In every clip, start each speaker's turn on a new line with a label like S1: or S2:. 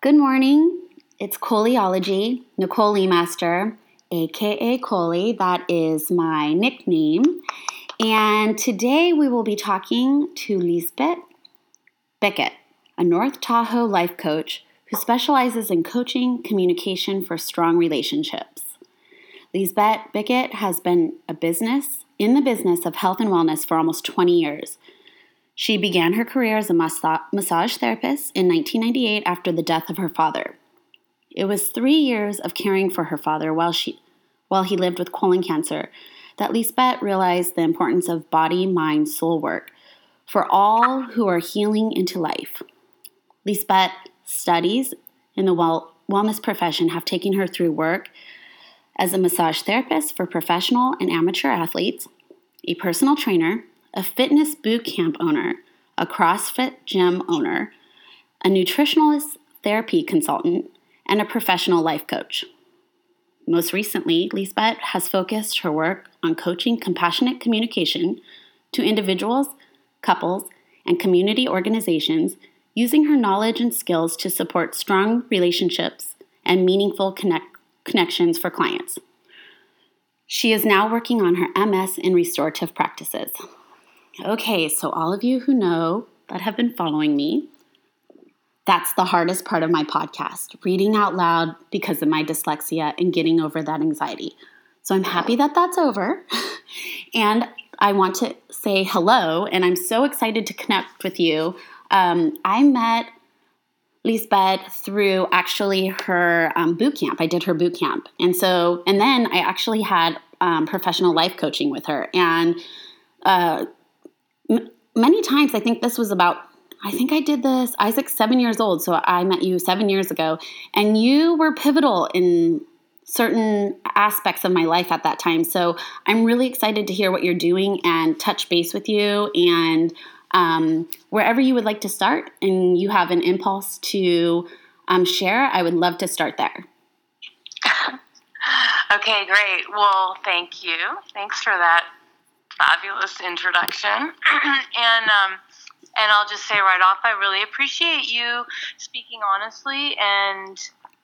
S1: Good morning. It's Coleyology, Nicole Master, aka Coley. That is my nickname. And today we will be talking to Liesbet Bickett, a North Tahoe life coach who specializes in coaching communication for strong relationships. Liesbet Bickett has been a business in the business of health and wellness for almost 20 years. She began her career as a massage therapist in 1998 after the death of her father. It was three years of caring for her father while, she, while he lived with colon cancer that Liesbet realized the importance of body, mind, soul work for all who are healing into life. Liesbet studies in the well, wellness profession have taken her through work as a massage therapist for professional and amateur athletes, a personal trainer, a fitness boot camp owner, a CrossFit gym owner, a nutritionalist therapy consultant, and a professional life coach. Most recently, Liesbet has focused her work on coaching compassionate communication to individuals, couples, and community organizations using her knowledge and skills to support strong relationships and meaningful connect- connections for clients. She is now working on her MS in restorative practices. Okay, so all of you who know that have been following me, that's the hardest part of my podcast reading out loud because of my dyslexia and getting over that anxiety. So I'm happy that that's over. and I want to say hello, and I'm so excited to connect with you. Um, I met Liesbet through actually her um, boot camp. I did her boot camp. And so, and then I actually had um, professional life coaching with her. And uh, many times, I think this was about, I think I did this, Isaac's seven years old. So I met you seven years ago. And you were pivotal in certain aspects of my life at that time. So I'm really excited to hear what you're doing and touch base with you. And um, wherever you would like to start and you have an impulse to um, share, I would love to start there.
S2: okay, great. Well, thank you. Thanks for that fabulous introduction. and um, and I'll just say right off, I really appreciate you speaking honestly and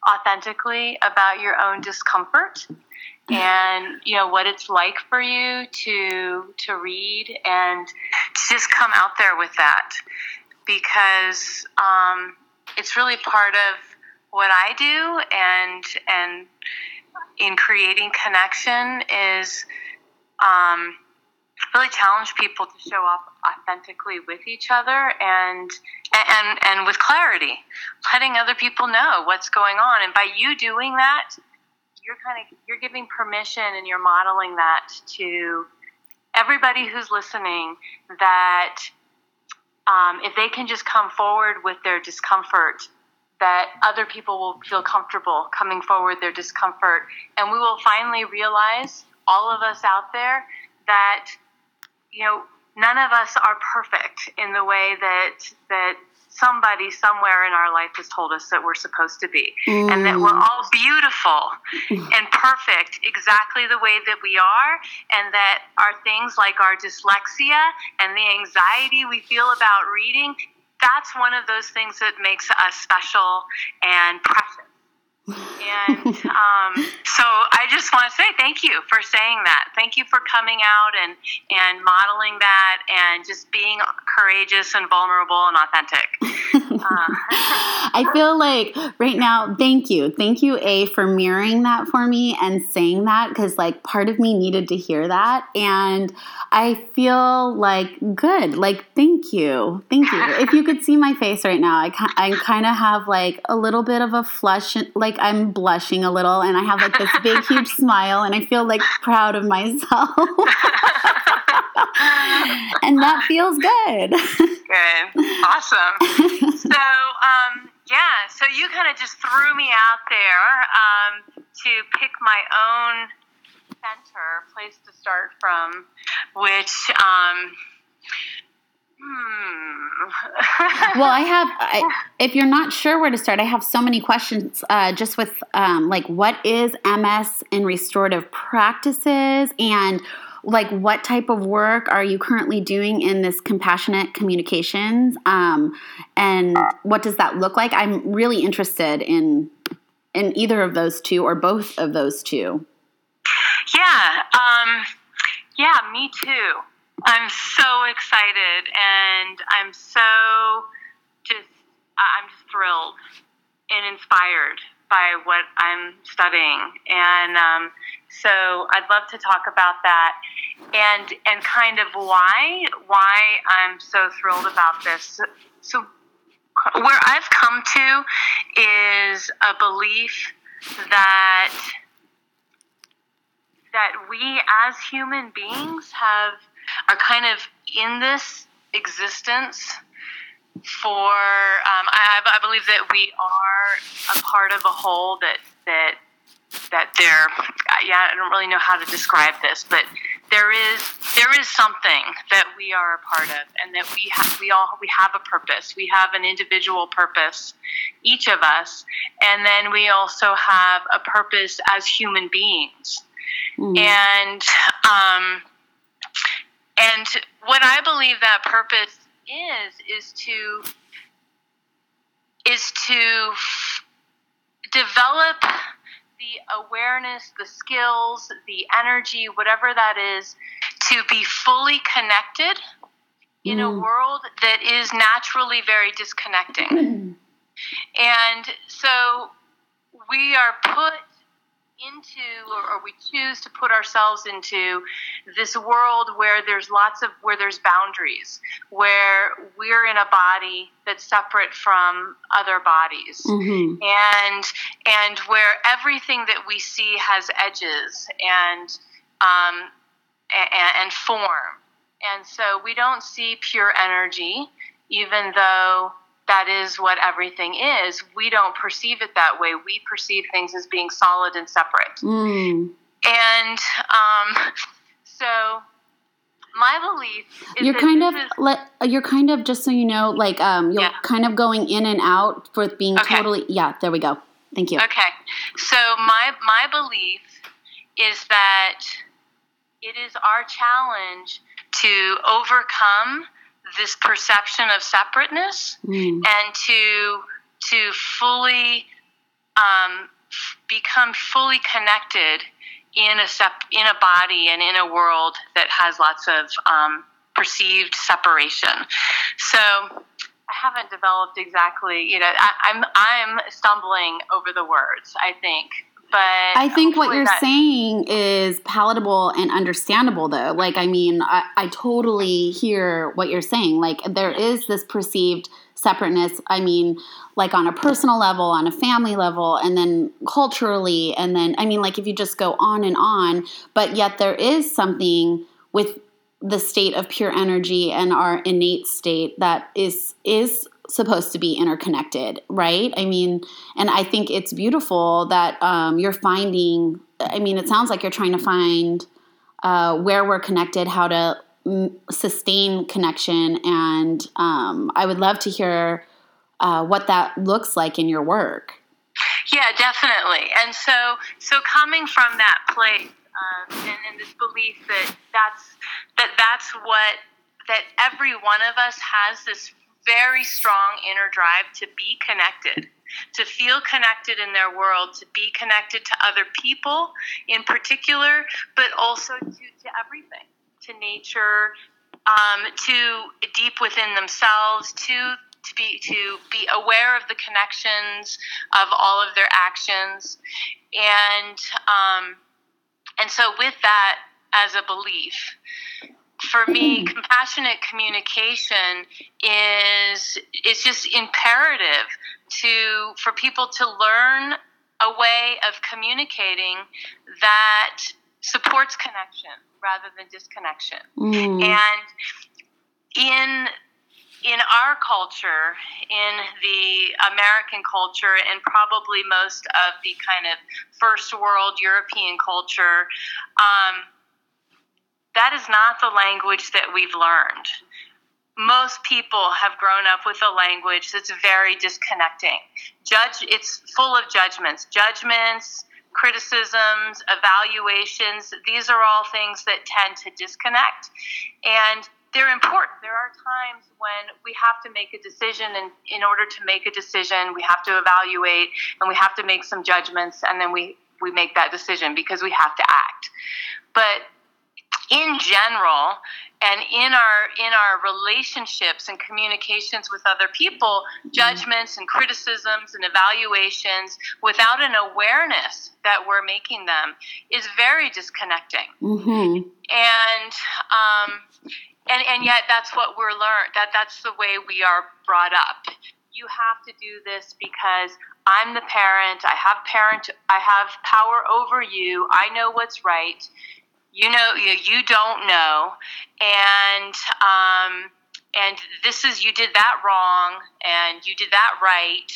S2: authentically about your own discomfort and you know what it's like for you to to read and to just come out there with that because um, it's really part of what I do and and in creating connection is um, really challenge people to show up authentically with each other and and and with clarity letting other people know what's going on. And by you doing that you're kind of you're giving permission and you're modeling that to everybody who's listening that um, if they can just come forward with their discomfort that other people will feel comfortable coming forward their discomfort. And we will finally realize all of us out there that you know none of us are perfect in the way that that somebody somewhere in our life has told us that we're supposed to be mm. and that we're all beautiful and perfect exactly the way that we are and that our things like our dyslexia and the anxiety we feel about reading that's one of those things that makes us special and precious and um, so I just want to say thank you for saying that. Thank you for coming out and and modeling that and just being courageous and vulnerable and authentic.
S1: I feel like right now, thank you, thank you, A, for mirroring that for me and saying that because like part of me needed to hear that, and I feel like good. Like thank you, thank you. if you could see my face right now, I I kind of have like a little bit of a flush, like like I'm blushing a little and I have like this big, huge smile and I feel like proud of myself. and that feels good.
S2: Good. Awesome. So, um, yeah, so you kind of just threw me out there um, to pick my own center, place to start from, which. Um,
S1: Hmm. well, I have. I, if you're not sure where to start, I have so many questions. Uh, just with um, like, what is MS in restorative practices, and like what type of work are you currently doing in this compassionate communications um, and what does that look like i'm really interested in in either of those two or both of those two
S2: yeah um, yeah me too i'm so excited and i'm so just i'm just thrilled and inspired by what i'm studying and um, so I'd love to talk about that and and kind of why why I'm so thrilled about this. So where I've come to is a belief that that we as human beings have are kind of in this existence for um, I, I believe that we are a part of a whole that that that there yeah i don't really know how to describe this but there is there is something that we are a part of and that we have we all we have a purpose we have an individual purpose each of us and then we also have a purpose as human beings mm. and um, and what i believe that purpose is is to is to f- develop the awareness, the skills, the energy, whatever that is, to be fully connected in mm. a world that is naturally very disconnecting. Mm. And so we are put into or, or, we choose to put ourselves into this world where there's lots of where there's boundaries where we're in a body that's separate from other bodies mm-hmm. and and where everything that we see has edges and um, and, and form and so we don't see pure energy even though that is what everything is. We don't perceive it that way. We perceive things as being solid and separate. Mm. And um, so my belief
S1: you're kind of is, let you're kind of just so you know like um you're yeah. kind of going in and out for being okay. totally yeah there we go thank you
S2: okay so my my belief is that it is our challenge to overcome this perception of separateness mm. and to to fully um, become fully connected in a sep- in a body and in a world that has lots of um, perceived separation. So I haven't developed exactly. You know, I, I'm I'm stumbling over the words. I think but
S1: I think what you're that- saying is palatable and understandable, though. Like, I mean, I, I totally hear what you're saying. Like, there is this perceived separateness. I mean, like on a personal level, on a family level, and then culturally, and then, I mean, like, if you just go on and on, but yet there is something with the state of pure energy and our innate state that is is supposed to be interconnected, right? I mean, and I think it's beautiful that um, you're finding. I mean, it sounds like you're trying to find uh, where we're connected, how to m- sustain connection, and um, I would love to hear uh, what that looks like in your work.
S2: Yeah, definitely. And so, so coming from that place um, and, and this belief that that's that that's what that every one of us has this very strong inner drive to be connected, to feel connected in their world, to be connected to other people in particular, but also to, to everything, to nature, um, to deep within themselves, to to be to be aware of the connections of all of their actions, and um, and so with that as a belief, for me, compassionate communication is is just imperative to for people to learn a way of communicating that supports connection rather than disconnection. Mm. And in in our culture, in the American culture, and probably most of the kind of first world European culture, um, that is not the language that we've learned. Most people have grown up with a language that's very disconnecting. Judge, it's full of judgments, judgments, criticisms, evaluations. These are all things that tend to disconnect. And they're important. There are times when we have to make a decision, and in order to make a decision, we have to evaluate and we have to make some judgments, and then we, we make that decision because we have to act. But in general and in our in our relationships and communications with other people judgments and criticisms and evaluations without an awareness that we're making them is very disconnecting.
S1: Mm-hmm.
S2: and um, and and yet that's what we're learned that that's the way we are brought up. You have to do this because i'm the parent i have parent i have power over you i know what's right you know you, you don't know. And um, and this is you did that wrong and you did that right.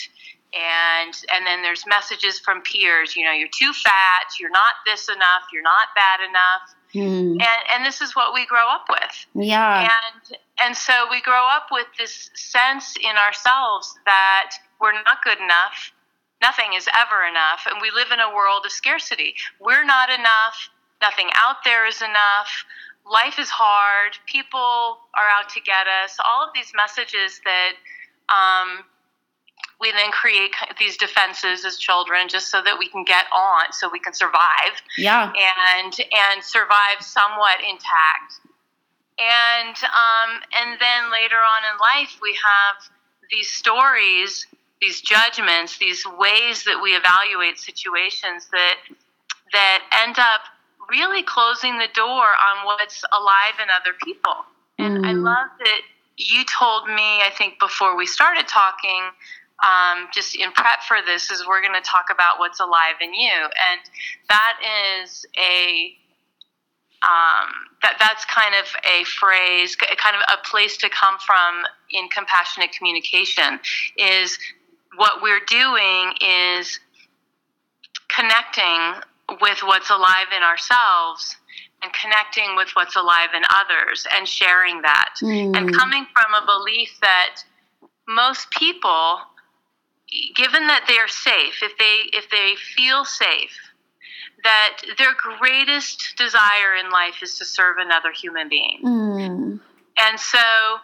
S2: And and then there's messages from peers you know you're too fat you're not this enough you're not that enough.
S1: Mm.
S2: and and this is what we grow up with.
S1: Yeah.
S2: and and so we grow up with this sense in ourselves that we're not good enough nothing is ever enough and we live in a world of scarcity. We're not enough nothing out there is enough life is hard people are out to get us all of these messages that um, we then create these defenses as children just so that we can get on so we can survive
S1: yeah.
S2: and and survive somewhat intact. And um, and then later on in life, we have these stories, these judgments, these ways that we evaluate situations that that end up really closing the door on what's alive in other people. And I
S1: Mm.
S2: love that you told me, I think before we started talking, um, just in prep for this, is we're going to talk about what's alive in you. And that is a um, that that's kind of a phrase, kind of a place to come from in compassionate communication. Is what we're doing is connecting with what's alive in ourselves and connecting with what's alive in others and sharing that and
S1: Mm.
S2: coming from a belief that most people given that they're safe if they if they feel safe that their greatest desire in life is to serve another human being
S1: Mm.
S2: and so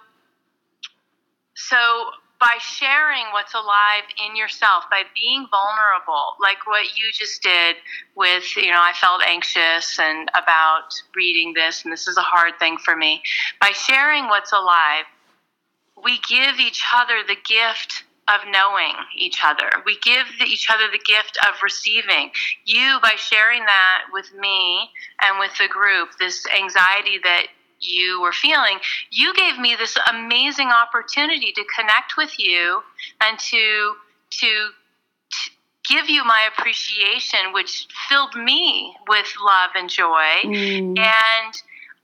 S2: so by sharing what's alive in yourself by being vulnerable like what you just did with you know i felt anxious and about reading this and this is a hard thing for me by sharing what's alive we give each other the gift of knowing each other. We give the, each other the gift of receiving. You, by sharing that with me and with the group, this anxiety that you were feeling, you gave me this amazing opportunity to connect with you and to to give you my appreciation, which filled me with love and joy.
S1: Mm.
S2: And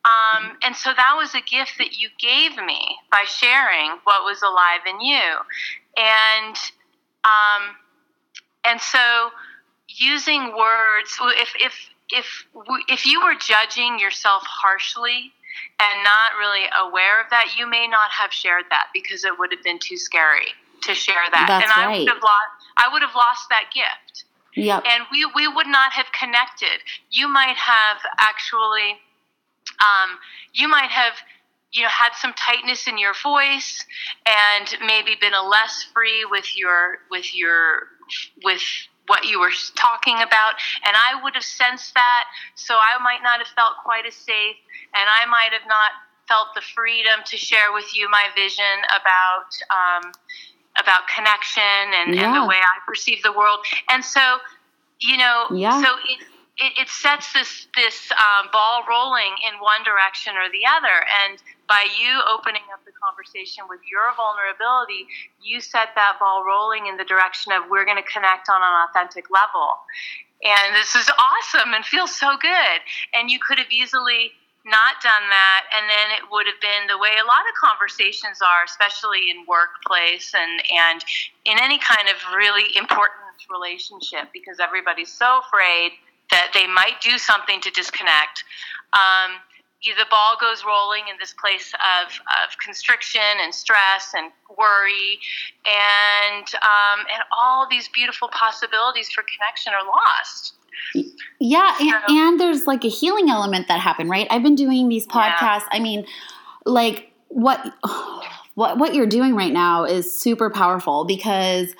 S2: um, and so that was a gift that you gave me by sharing what was alive in you. And um, and so using words, if if if if you were judging yourself harshly and not really aware of that, you may not have shared that because it would have been too scary to share that.
S1: That's
S2: and I
S1: right.
S2: would have lost I would have lost that gift
S1: Yep.
S2: and we, we would not have connected. You might have actually, um, you might have, you know, had some tightness in your voice, and maybe been a less free with your with your with what you were talking about, and I would have sensed that. So I might not have felt quite as safe, and I might have not felt the freedom to share with you my vision about. Um, about connection and, and the way I perceive the world. And so, you know,
S1: Yeah.
S2: so it, it, it sets this this um, ball rolling in one direction or the other. And by you opening up the conversation with your vulnerability, you set that ball rolling in the direction of we're going to connect on an authentic level. And this is awesome and feels so good. And you could have easily not done that and then it would have been the way a lot of conversations are especially in workplace and and in any kind of really important relationship because everybody's so afraid that they might do something to disconnect um, the ball goes rolling in this place of, of constriction and stress and worry. And um, and all these beautiful possibilities for connection are lost.
S1: Yeah and, and there's like a healing element that happened right? I've been doing these podcasts. Yeah. i mean like what what what you're doing right now is super powerful because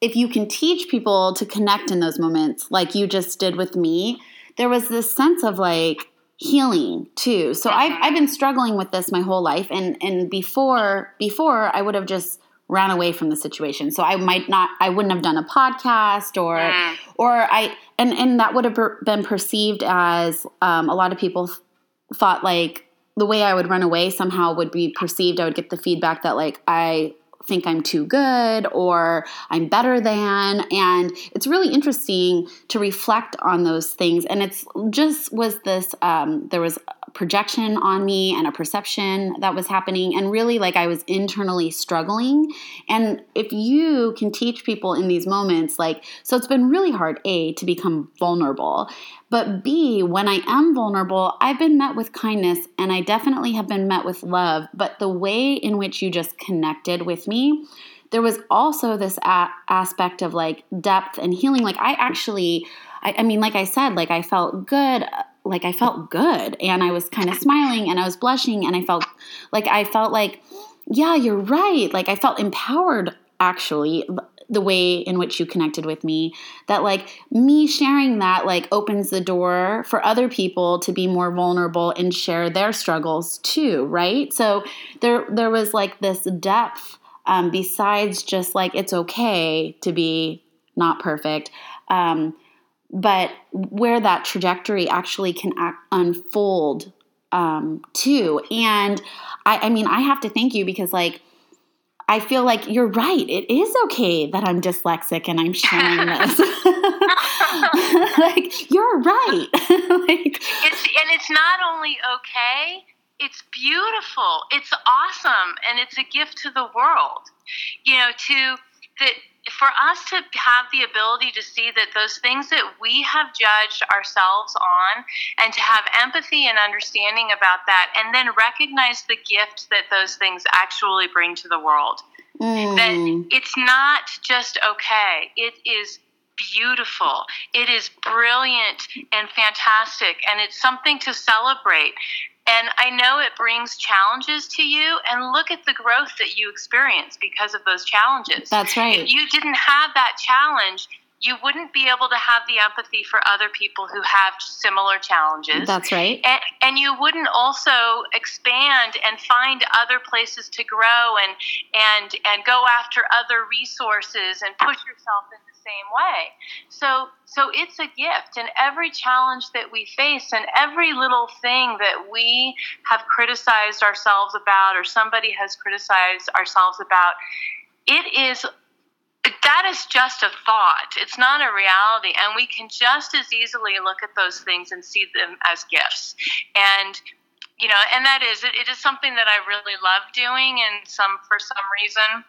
S1: if you can teach people to connect in those moments like you just did with me there was this sense of like healing too. So I've I've been struggling with this my whole life and and before before I would have just ran away from the situation. So I might not I wouldn't have done a podcast or mm. or I and and that would have been perceived as um, a lot of people thought like the way I would run away somehow would be perceived I would get the feedback that like I think I'm too good or I'm better than. And it's really interesting to reflect on those things. And it's just was this, um, there was projection on me and a perception that was happening. And really like I was internally struggling. And if you can teach people in these moments like so it's been really hard a to become vulnerable. But b when I am vulnerable I've been met with kindness and I definitely have been met with love. But the way in which you just connected with me there was also this a- aspect of like depth and healing. Like I actually I, I mean like I said like I felt good like I felt good and I was kind of smiling and I was blushing and I felt like I felt like yeah, you're right. Like I felt empowered actually the way in which you connected with me that like me sharing that like opens the door for other people to be more vulnerable and share their struggles too right so there there was like this depth um, besides just like it's okay to be not perfect um, but where that trajectory actually can act, unfold um, too. And I, I mean, I have to thank you because, like, I feel like you're right. It is okay that I'm dyslexic and I'm sharing this. like, you're right.
S2: like, it's, and it's not only okay, it's beautiful. It's awesome. And it's a gift to the world. You know, to that for us to have the ability to see that those things that we have judged ourselves on and to have empathy and understanding about that and then recognize the gift that those things actually bring to the world. Mm. that it's not just okay. It is beautiful. It is brilliant and fantastic. And it's something to celebrate and I know it brings challenges to you, and look at the growth that you experience because of those challenges.
S1: That's right.
S2: If you didn't have that challenge, you wouldn't be able to have the empathy for other people who have similar challenges.
S1: That's right.
S2: And, and, you wouldn't also expand and find other places to grow and and and go after other resources and push yourself in the same way. So so it's a gift and every challenge that we face and every little thing that we have criticized ourselves about or somebody has criticized ourselves about it is that is just a thought. It's not a reality. And we can just as easily look at those things and see them as gifts. And you know, and that is it, it is something that I really love doing and some for some reason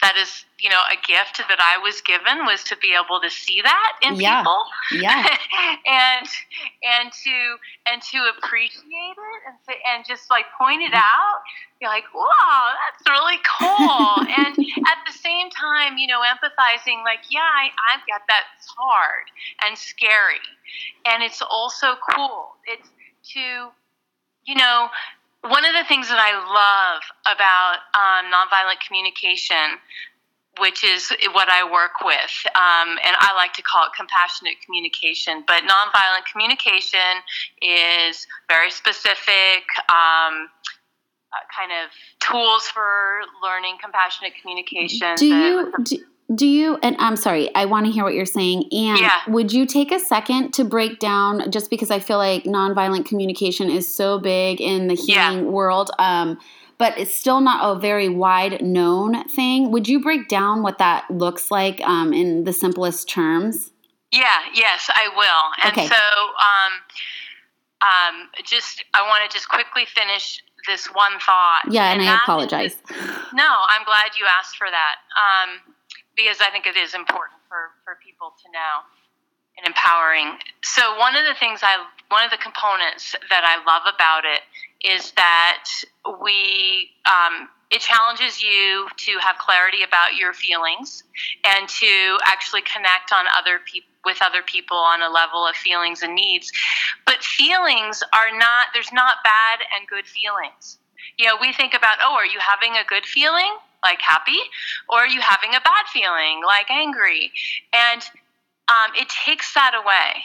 S2: that is you know a gift that i was given was to be able to see that in
S1: yeah.
S2: people.
S1: Yeah.
S2: And and to and to appreciate it and to, and just like point it out be like wow that's really cool. And at the same time you know empathizing like yeah I, i've got that. It's hard and scary. And it's also cool. It's to you know one of the things that I love about um, nonviolent communication, which is what I work with, um, and I like to call it compassionate communication, but nonviolent communication is very specific. Um, uh, kind of tools for learning compassionate communication.
S1: Do you do, do you, and I'm sorry, I want to hear what you're saying. And yeah. would you take a second to break down, just because I feel like nonviolent communication is so big in the healing yeah. world, um, but it's still not a very wide known thing. Would you break down what that looks like um, in the simplest terms?
S2: Yeah, yes, I will. And okay. so, um, um, just I want to just quickly finish this one thought.
S1: Yeah, and, and I apologize.
S2: Is, no, I'm glad you asked for that. Because I think it is important for, for people to know. and empowering. So one of the things I one of the components that I love about it is that we um, it challenges you to have clarity about your feelings and to actually connect on other people with other people on a level of feelings and needs but feelings are not there's not bad and good feelings you know we think about oh are you having a good feeling like happy or are you having a bad feeling like angry and um, it takes that away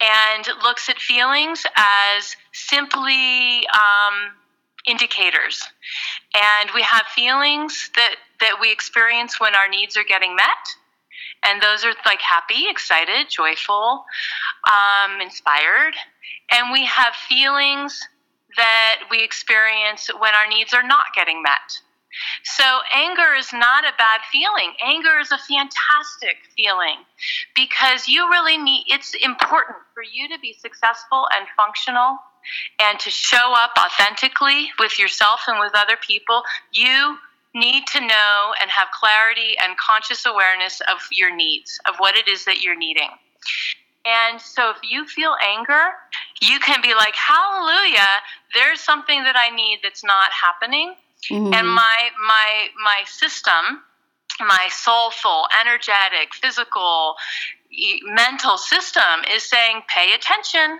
S2: and looks at feelings as simply um, indicators. And we have feelings that, that we experience when our needs are getting met. And those are like happy, excited, joyful, um, inspired. And we have feelings that we experience when our needs are not getting met. So, anger is not a bad feeling. Anger is a fantastic feeling because you really need, it's important for you to be successful and functional and to show up authentically with yourself and with other people. You need to know and have clarity and conscious awareness of your needs, of what it is that you're needing. And so if you feel anger, you can be like, Hallelujah, there's something that I need that's not happening Mm-hmm. And my my my system, my soulful, energetic, physical, mental system is saying, pay attention.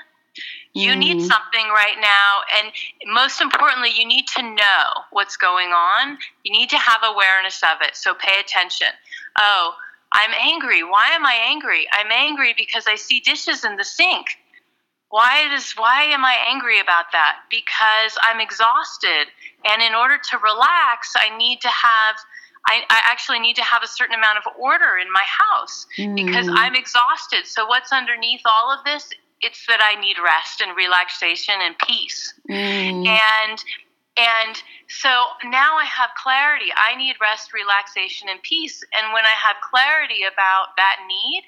S2: You mm-hmm. need something right now. And most importantly, you need to know what's going on. You need to have awareness of it. So pay attention. Oh, I'm angry. Why am I angry? I'm angry because I see dishes in the sink. Why does why am I angry about that? Because I'm exhausted and in order to relax, I need to have I, I, actually need to have a certain amount of order in my house mm. because I'm exhausted. So what's underneath all of this? It's that I need rest and relaxation and peace. Mm. And and so now I have clarity. I need rest, relaxation, and peace. And when I have clarity about that need,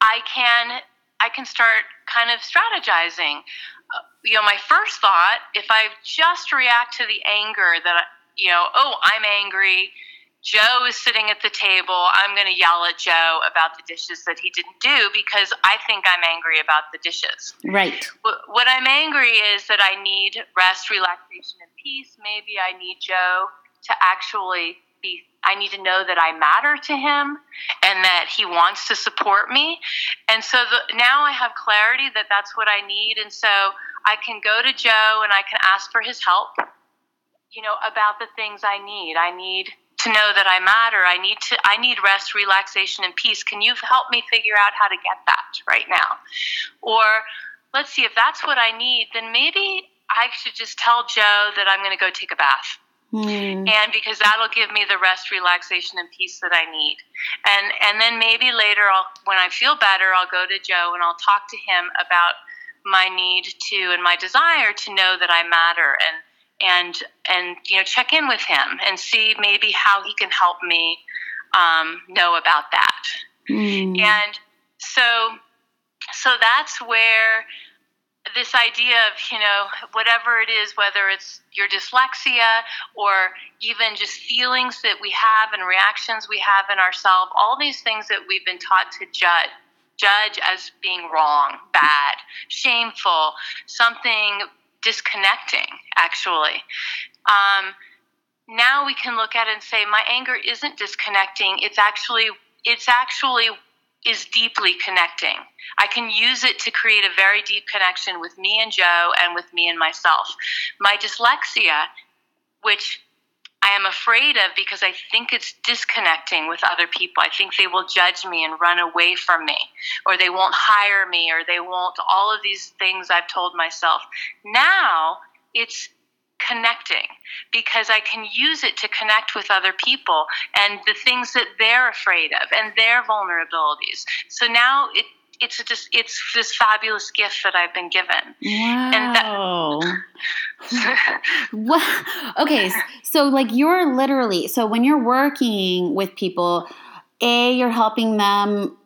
S2: I can I can start kind of strategizing. Uh, you know, my first thought, if I just react to the anger that, you know, oh, I'm angry, Joe is sitting at the table, I'm going to yell at Joe about the dishes that he didn't do because I think I'm angry about the dishes.
S1: Right.
S2: What I'm angry is that I need rest, relaxation, and peace. Maybe I need Joe to actually be I need to know that I matter to him and that he wants to support me. And so the, now I have clarity that that's what I need. And so I can go to Joe and I can ask for his help, you know, about the things I need. I need to know that I matter. I need to I need rest, relaxation and peace. Can you help me figure out how to get that right now? Or let's see if that's what I need, then maybe I should just tell Joe that I'm going to go take a bath Mm. And because that'll give me the rest, relaxation, and peace that I need. And and then maybe later, I'll when I feel better, I'll go to Joe and I'll talk to him about my need to and my desire to know that I matter and and and you know check in with him and see maybe how he can help me um, know about that. Mm. And so so that's where this idea of you know whatever it is whether it's your dyslexia or even just feelings that we have and reactions we have in ourselves all these things that we've been taught to judge judge as being wrong bad shameful something disconnecting actually. Um, now we can look at it and say my anger isn't disconnecting. It's actually it's actually is deeply connecting. I can use it to create a very deep connection with me and Joe and with me and myself. My dyslexia, which I am afraid of because I think it's disconnecting with other people. I think they will judge me and run away from me, or they won't hire me, or they won't, all of these things I've told myself. Now it's connecting because I can use it to connect with other people and the things that they're afraid of and their vulnerabilities. So now it it's just it's this fabulous gift that I've been given.
S1: Wow. That- what? Okay, so like you're literally so when you're working with people, a you're helping them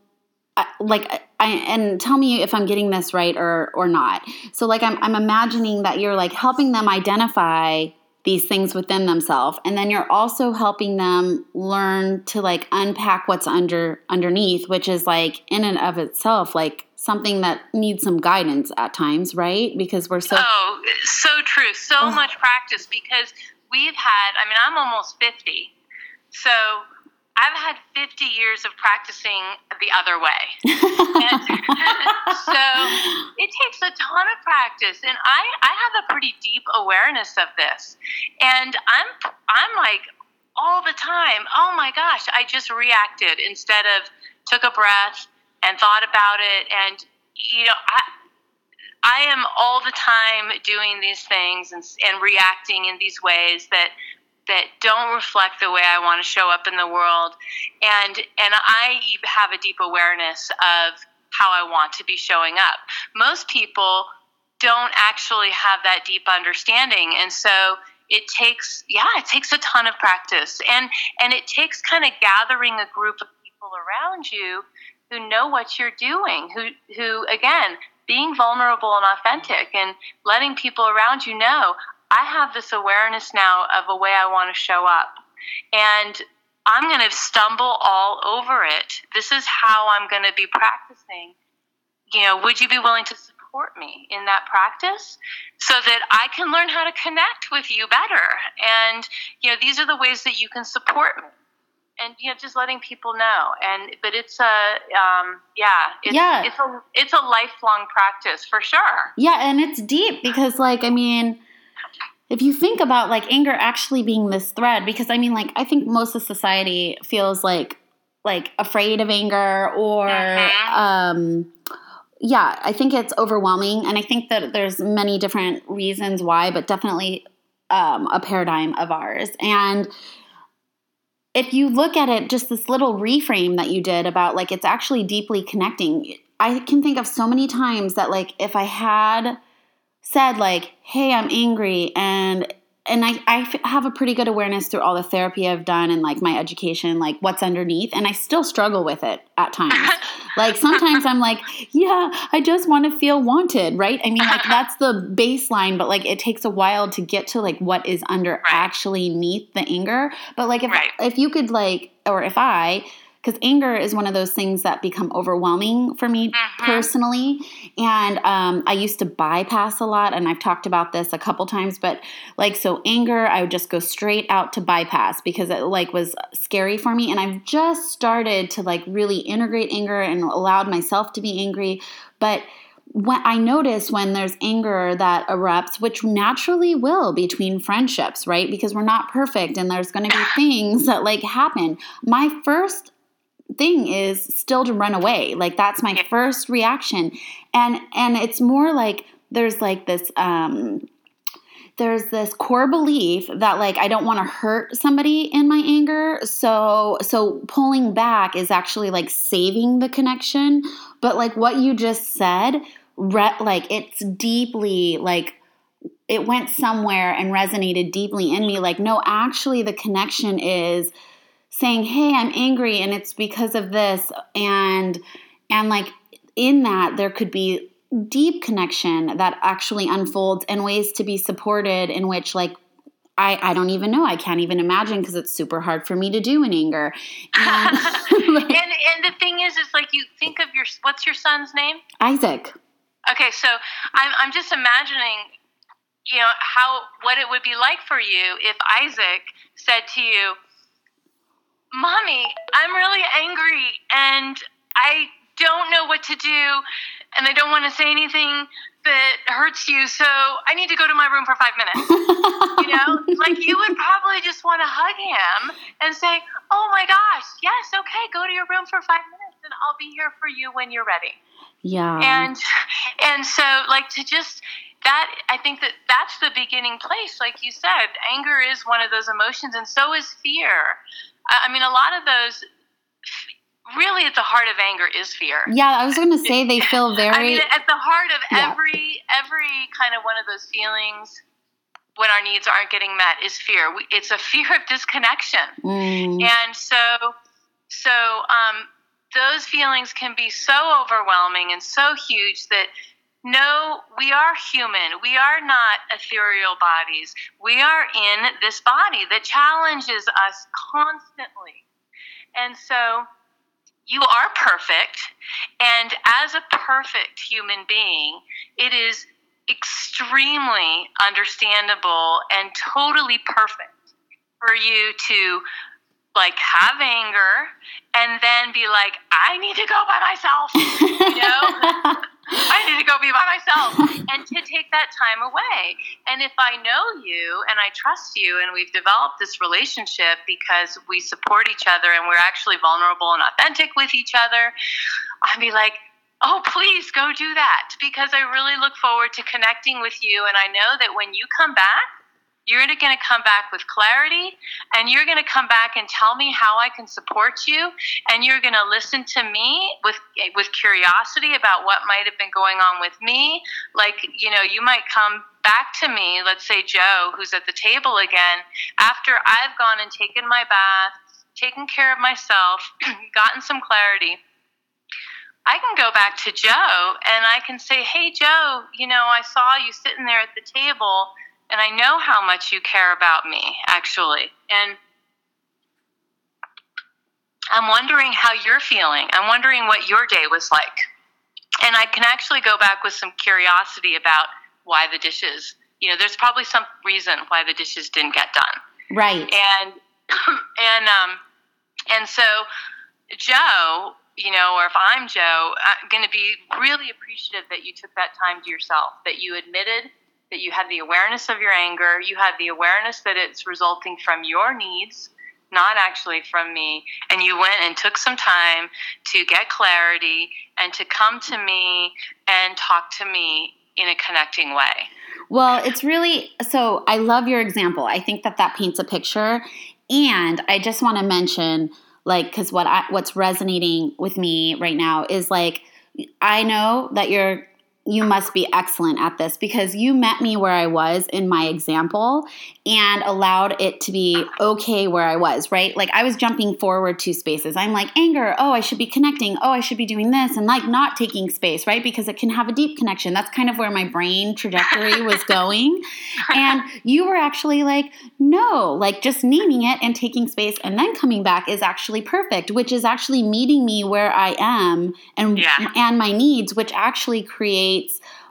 S1: uh, like I, and tell me if I'm getting this right or or not. So like I'm I'm imagining that you're like helping them identify these things within themselves and then you're also helping them learn to like unpack what's under underneath which is like in and of itself like something that needs some guidance at times right because we're so
S2: oh so true so Ugh. much practice because we've had i mean i'm almost 50 so I've had 50 years of practicing the other way. so it takes a ton of practice and I, I have a pretty deep awareness of this. And I'm I'm like all the time, oh my gosh, I just reacted instead of took a breath and thought about it and you know, I I am all the time doing these things and, and reacting in these ways that that don't reflect the way I want to show up in the world. And and I have a deep awareness of how I want to be showing up. Most people don't actually have that deep understanding. And so it takes yeah, it takes a ton of practice. And and it takes kind of gathering a group of people around you who know what you're doing, who who again being vulnerable and authentic and letting people around you know I have this awareness now of a way I want to show up. And I'm going to stumble all over it. This is how I'm going to be practicing. You know, would you be willing to support me in that practice so that I can learn how to connect with you better? And, you know, these are the ways that you can support me. And you know, just letting people know, and but it's a um, yeah, it's, yeah, it's a it's a lifelong practice for sure.
S1: Yeah, and it's deep because, like, I mean, if you think about like anger actually being this thread because i mean like i think most of society feels like like afraid of anger or uh-huh. um yeah i think it's overwhelming and i think that there's many different reasons why but definitely um, a paradigm of ours and if you look at it just this little reframe that you did about like it's actually deeply connecting i can think of so many times that like if i had said like, "Hey, I'm angry," and and I, I have a pretty good awareness through all the therapy I've done and like my education, like what's underneath, and I still struggle with it at times. like sometimes I'm like, yeah, I just want to feel wanted, right? I mean, like that's the baseline, but like it takes a while to get to like what is under right. actually neath the anger. But like if right. if you could like, or if I because anger is one of those things that become overwhelming for me mm-hmm. personally and um, i used to bypass a lot and i've talked about this a couple times but like so anger i would just go straight out to bypass because it like was scary for me and i've just started to like really integrate anger and allowed myself to be angry but when I notice when there's anger that erupts, which naturally will between friendships, right? Because we're not perfect and there's going to be things that like happen. My first thing is still to run away. Like that's my first reaction. And and it's more like there's like this um there's this core belief that like I don't want to hurt somebody in my anger. So so pulling back is actually like saving the connection, but like what you just said, re- like it's deeply like it went somewhere and resonated deeply in me. Like no actually the connection is saying, "Hey, I'm angry and it's because of this." And and like in that there could be deep connection that actually unfolds and ways to be supported in which like I, I don't even know. I can't even imagine because it's super hard for me to do in anger.
S2: And, and, and the thing is, is like you think of your what's your son's name?
S1: Isaac.
S2: Okay, so I'm I'm just imagining, you know, how what it would be like for you if Isaac said to you, Mommy, I'm really angry and I don't know what to do and I don't want to say anything that hurts you, so I need to go to my room for five minutes. you know, like you would probably just want to hug him and say, Oh my gosh, yes, okay, go to your room for five minutes and I'll be here for you when you're ready.
S1: Yeah.
S2: And and so like to just that I think that that's the beginning place, like you said. Anger is one of those emotions, and so is fear. I mean, a lot of those really at the heart of anger is fear.
S1: Yeah, I was going to say they feel very. I
S2: mean, at the heart of yeah. every every kind of one of those feelings when our needs aren't getting met is fear. It's a fear of disconnection, mm. and so so um, those feelings can be so overwhelming and so huge that no, we are human. We are not ethereal bodies. We are in this body that challenges us constantly. And so you are perfect. And as a perfect human being, it is extremely understandable and totally perfect for you to like have anger and then be like, I need to go by myself. You know? I need to go be by myself and to take that time away. And if I know you and I trust you and we've developed this relationship because we support each other and we're actually vulnerable and authentic with each other, I'd be like, oh, please go do that because I really look forward to connecting with you. And I know that when you come back, you're going to come back with clarity and you're going to come back and tell me how I can support you and you're going to listen to me with with curiosity about what might have been going on with me. Like you know you might come back to me let's say Joe who's at the table again after I've gone and taken my bath taken care of myself gotten some clarity. I can go back to Joe and I can say, Hey, Joe, you know, I saw you sitting there at the table and I know how much you care about me, actually. And I'm wondering how you're feeling. I'm wondering what your day was like. And I can actually go back with some curiosity about why the dishes, you know, there's probably some reason why the dishes didn't get done.
S1: Right.
S2: And, and, um, and so Joe, you know, or if I'm Joe, I'm going to be really appreciative that you took that time to yourself, that you admitted that you have the awareness of your anger, you have the awareness that it's resulting from your needs, not actually from me, and you went and took some time to get clarity and to come to me and talk to me in a connecting way.
S1: Well, it's really so I love your example. I think that that paints a picture and I just want to mention like cuz what I, what's resonating with me right now is like I know that you're you must be excellent at this because you met me where I was in my example and allowed it to be okay where I was, right? Like I was jumping forward two spaces. I'm like, anger, oh, I should be connecting, oh, I should be doing this, and like not taking space, right? Because it can have a deep connection. That's kind of where my brain trajectory was going. And you were actually like, no, like just naming it and taking space and then coming back is actually perfect, which is actually meeting me where I am and yeah. and my needs, which actually creates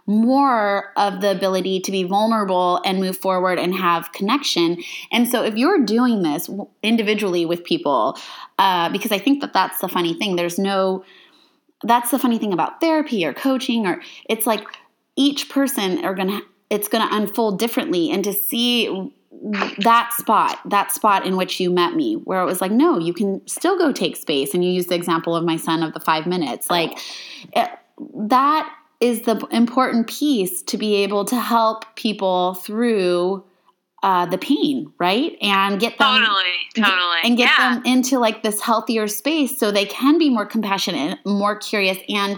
S1: more of the ability to be vulnerable and move forward and have connection. And so, if you're doing this individually with people, uh, because I think that that's the funny thing, there's no, that's the funny thing about therapy or coaching, or it's like each person are gonna, it's gonna unfold differently. And to see that spot, that spot in which you met me, where it was like, no, you can still go take space. And you use the example of my son of the five minutes. Like, it, that is the important piece to be able to help people through uh, the pain, right? And get them
S2: totally, totally,
S1: and get
S2: yeah.
S1: them into like this healthier space so they can be more compassionate, more curious, and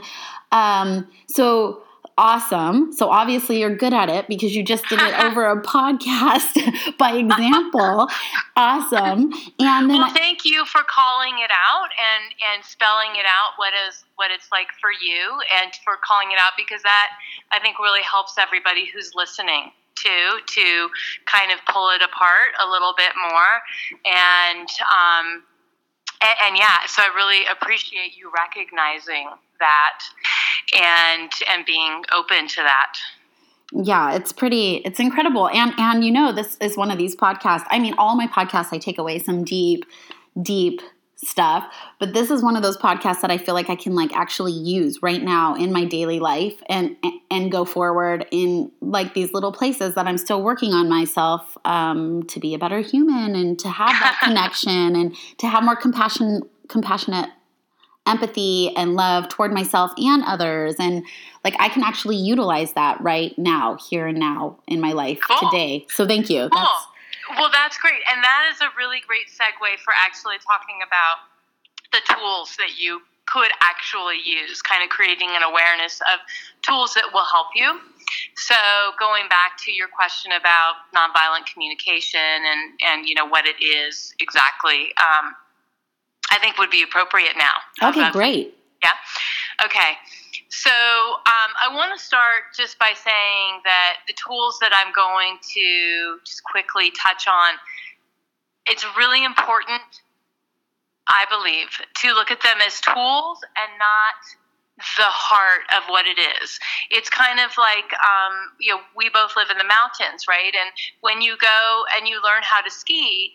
S1: um, so awesome. So obviously you're good at it because you just did it over a podcast by example. awesome.
S2: And then well, thank you for calling it out and and spelling it out what is what it's like for you and for calling it out because that I think really helps everybody who's listening too to kind of pull it apart a little bit more. And um and, and yeah, so I really appreciate you recognizing that and and being open to that.
S1: Yeah it's pretty it's incredible. And and you know this is one of these podcasts i mean all my podcasts i take away some deep deep stuff but this is one of those podcasts that i feel like i can like actually use right now in my daily life and and go forward in like these little places that i'm still working on myself um, to be a better human and to have that connection and to have more compassion compassionate empathy and love toward myself and others and like i can actually utilize that right now here and now in my life cool. today so thank you
S2: cool. That's, well that's great and that is a really great segue for actually talking about the tools that you could actually use kind of creating an awareness of tools that will help you so going back to your question about nonviolent communication and and you know what it is exactly um, I think would be appropriate now.
S1: Okay, great.
S2: Yeah. Okay. So um, I want to start just by saying that the tools that I'm going to just quickly touch on, it's really important, I believe, to look at them as tools and not the heart of what it is. It's kind of like, um, you know, we both live in the mountains, right? And when you go and you learn how to ski,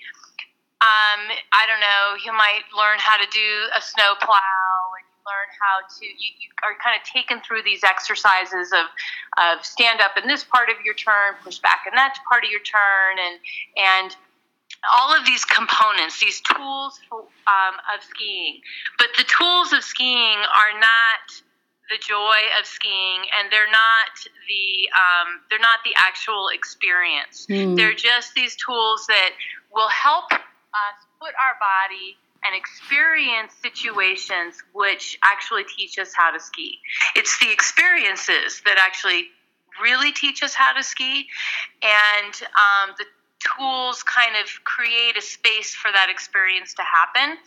S2: um, I don't know, you might learn how to do a snow plow learn how to, you, you are kind of taken through these exercises of, of stand up in this part of your turn, push back in that part of your turn, and, and all of these components, these tools for, um, of skiing. But the tools of skiing are not the joy of skiing, and they're not the um, they're not the actual experience. Mm. They're just these tools that will help us put our body and experience situations which actually teach us how to ski. It's the experiences that actually really teach us how to ski, and um, the tools kind of create a space for that experience to happen.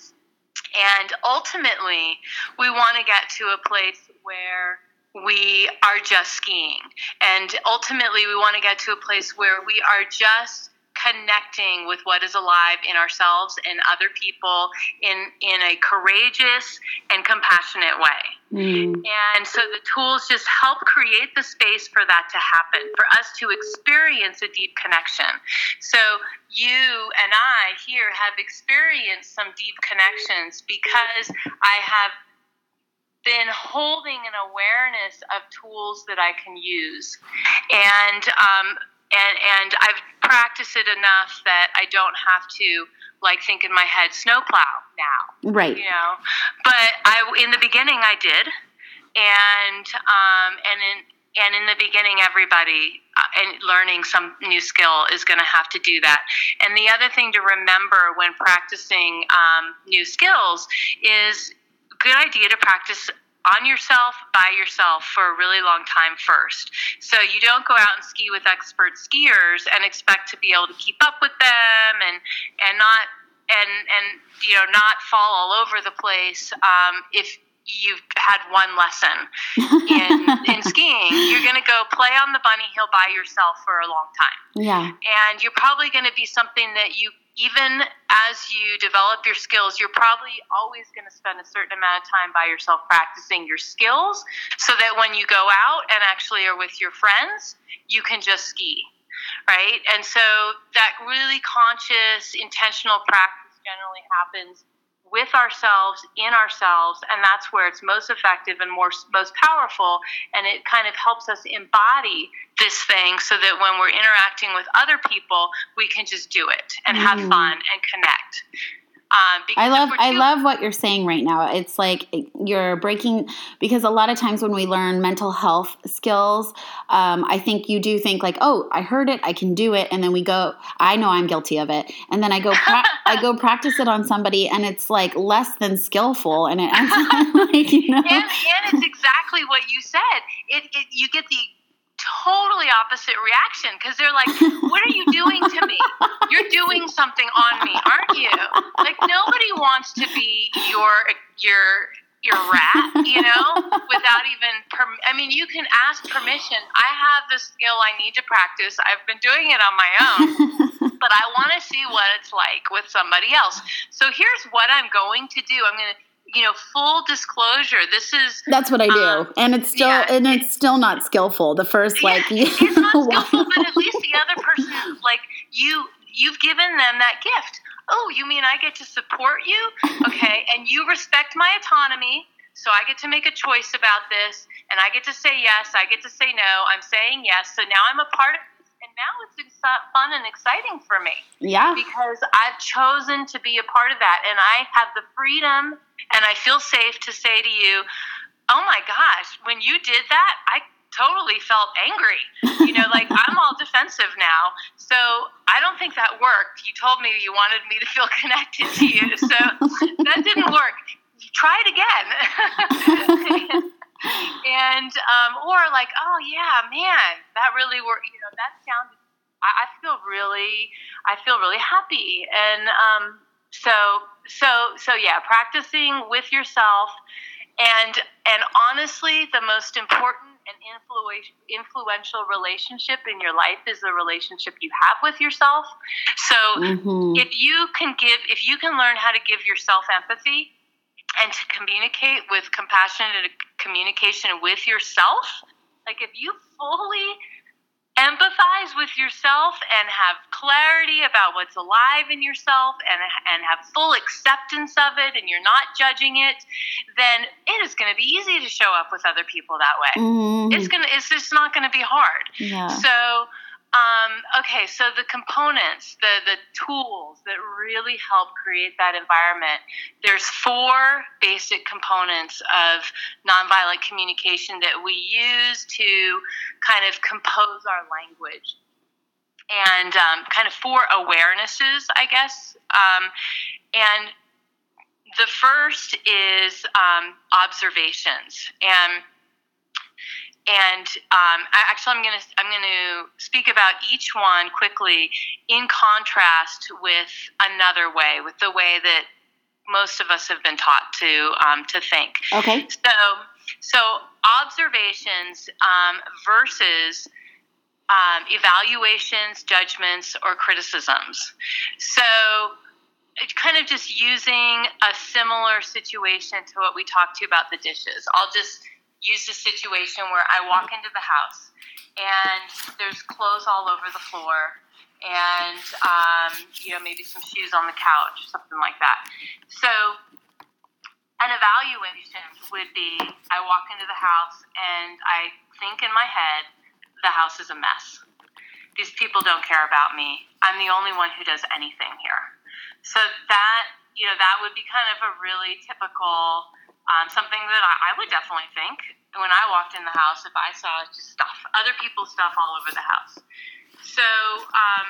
S2: And ultimately, we want to get to a place where we are just skiing. And ultimately, we want to get to a place where we are just connecting with what is alive in ourselves and other people in in a courageous and compassionate way. Mm. And so the tools just help create the space for that to happen, for us to experience a deep connection. So you and I here have experienced some deep connections because I have been holding an awareness of tools that I can use. And um, and and I've practiced it enough that I don't have to like think in my head snowplow now.
S1: Right.
S2: You know, but I in the beginning I did, and um and in and in the beginning everybody uh, and learning some new skill is going to have to do that and the other thing to remember when practicing um, new skills is good idea to practice on yourself by yourself for a really long time first. So you don't go out and ski with expert skiers and expect to be able to keep up with them and and not and and you know not fall all over the place um, if you've had one lesson in, in skiing, you're going to go play on the bunny hill by yourself for a long time.
S1: Yeah.
S2: And you're probably going to be something that you even as you develop your skills, you're probably always going to spend a certain amount of time by yourself practicing your skills so that when you go out and actually are with your friends, you can just ski, right? And so that really conscious, intentional practice generally happens with ourselves, in ourselves, and that's where it's most effective and more, most powerful. And it kind of helps us embody this thing so that when we're interacting with other people, we can just do it and have mm. fun and connect.
S1: Um, I love I love what you're saying right now. It's like you're breaking because a lot of times when we learn mental health skills, um, I think you do think like, oh, I heard it, I can do it, and then we go. I know I'm guilty of it, and then I go pra- I go practice it on somebody, and it's like less than skillful, and it ends
S2: like you know. And, and it's exactly what you said. It, it you get the totally opposite reaction because they're like, What are you doing to me? You're doing something on me, aren't you? Like nobody wants to be your your your rat, you know, without even perm- I mean, you can ask permission. I have the skill I need to practice. I've been doing it on my own, but I want to see what it's like with somebody else. So here's what I'm going to do. I'm going to you know, full disclosure, this is
S1: that's what I do, um, and it's still yeah, and it's still not skillful. The first like
S2: yeah, it's not skillful, but at least the other person, like you, you've given them that gift. Oh, you mean I get to support you? Okay, and you respect my autonomy, so I get to make a choice about this, and I get to say yes, I get to say no. I'm saying yes, so now I'm a part of now it's fun and exciting for me.
S1: Yeah.
S2: Because I've chosen to be a part of that, and I have the freedom and I feel safe to say to you, oh my gosh, when you did that, I totally felt angry. You know, like I'm all defensive now. So I don't think that worked. You told me you wanted me to feel connected to you. So that didn't work. Try it again. and, um, or like, oh yeah, man, that really worked. You know, that sounded, I, I feel really, I feel really happy. And, um, so so so yeah practicing with yourself And and honestly, the most important and influential relationship in your life is the relationship you have with yourself. So mm-hmm. if you can give, if you can learn how to give yourself empathy and to communicate with compassion and communication with yourself, like if you fully empathize with yourself and have clarity about what's alive in yourself and, and have full acceptance of it and you're not judging it then it is going to be easy to show up with other people that way mm-hmm. it's going to it's just not going to be hard yeah. so um, okay, so the components, the, the tools that really help create that environment, there's four basic components of nonviolent communication that we use to kind of compose our language. And um, kind of four awarenesses, I guess. Um, and the first is um, observations. And and um, actually, I'm going to I'm going to speak about each one quickly in contrast with another way, with the way that most of us have been taught to um, to think.
S1: Okay.
S2: So so observations um, versus um, evaluations, judgments, or criticisms. So it's kind of just using a similar situation to what we talked to about the dishes. I'll just used a situation where I walk into the house and there's clothes all over the floor and um, you know maybe some shoes on the couch, something like that. So an evaluation would be I walk into the house and I think in my head the house is a mess. These people don't care about me. I'm the only one who does anything here. So that you know that would be kind of a really typical um, something that I, I would definitely think when I walked in the house if I saw just stuff, other people's stuff all over the house. So um,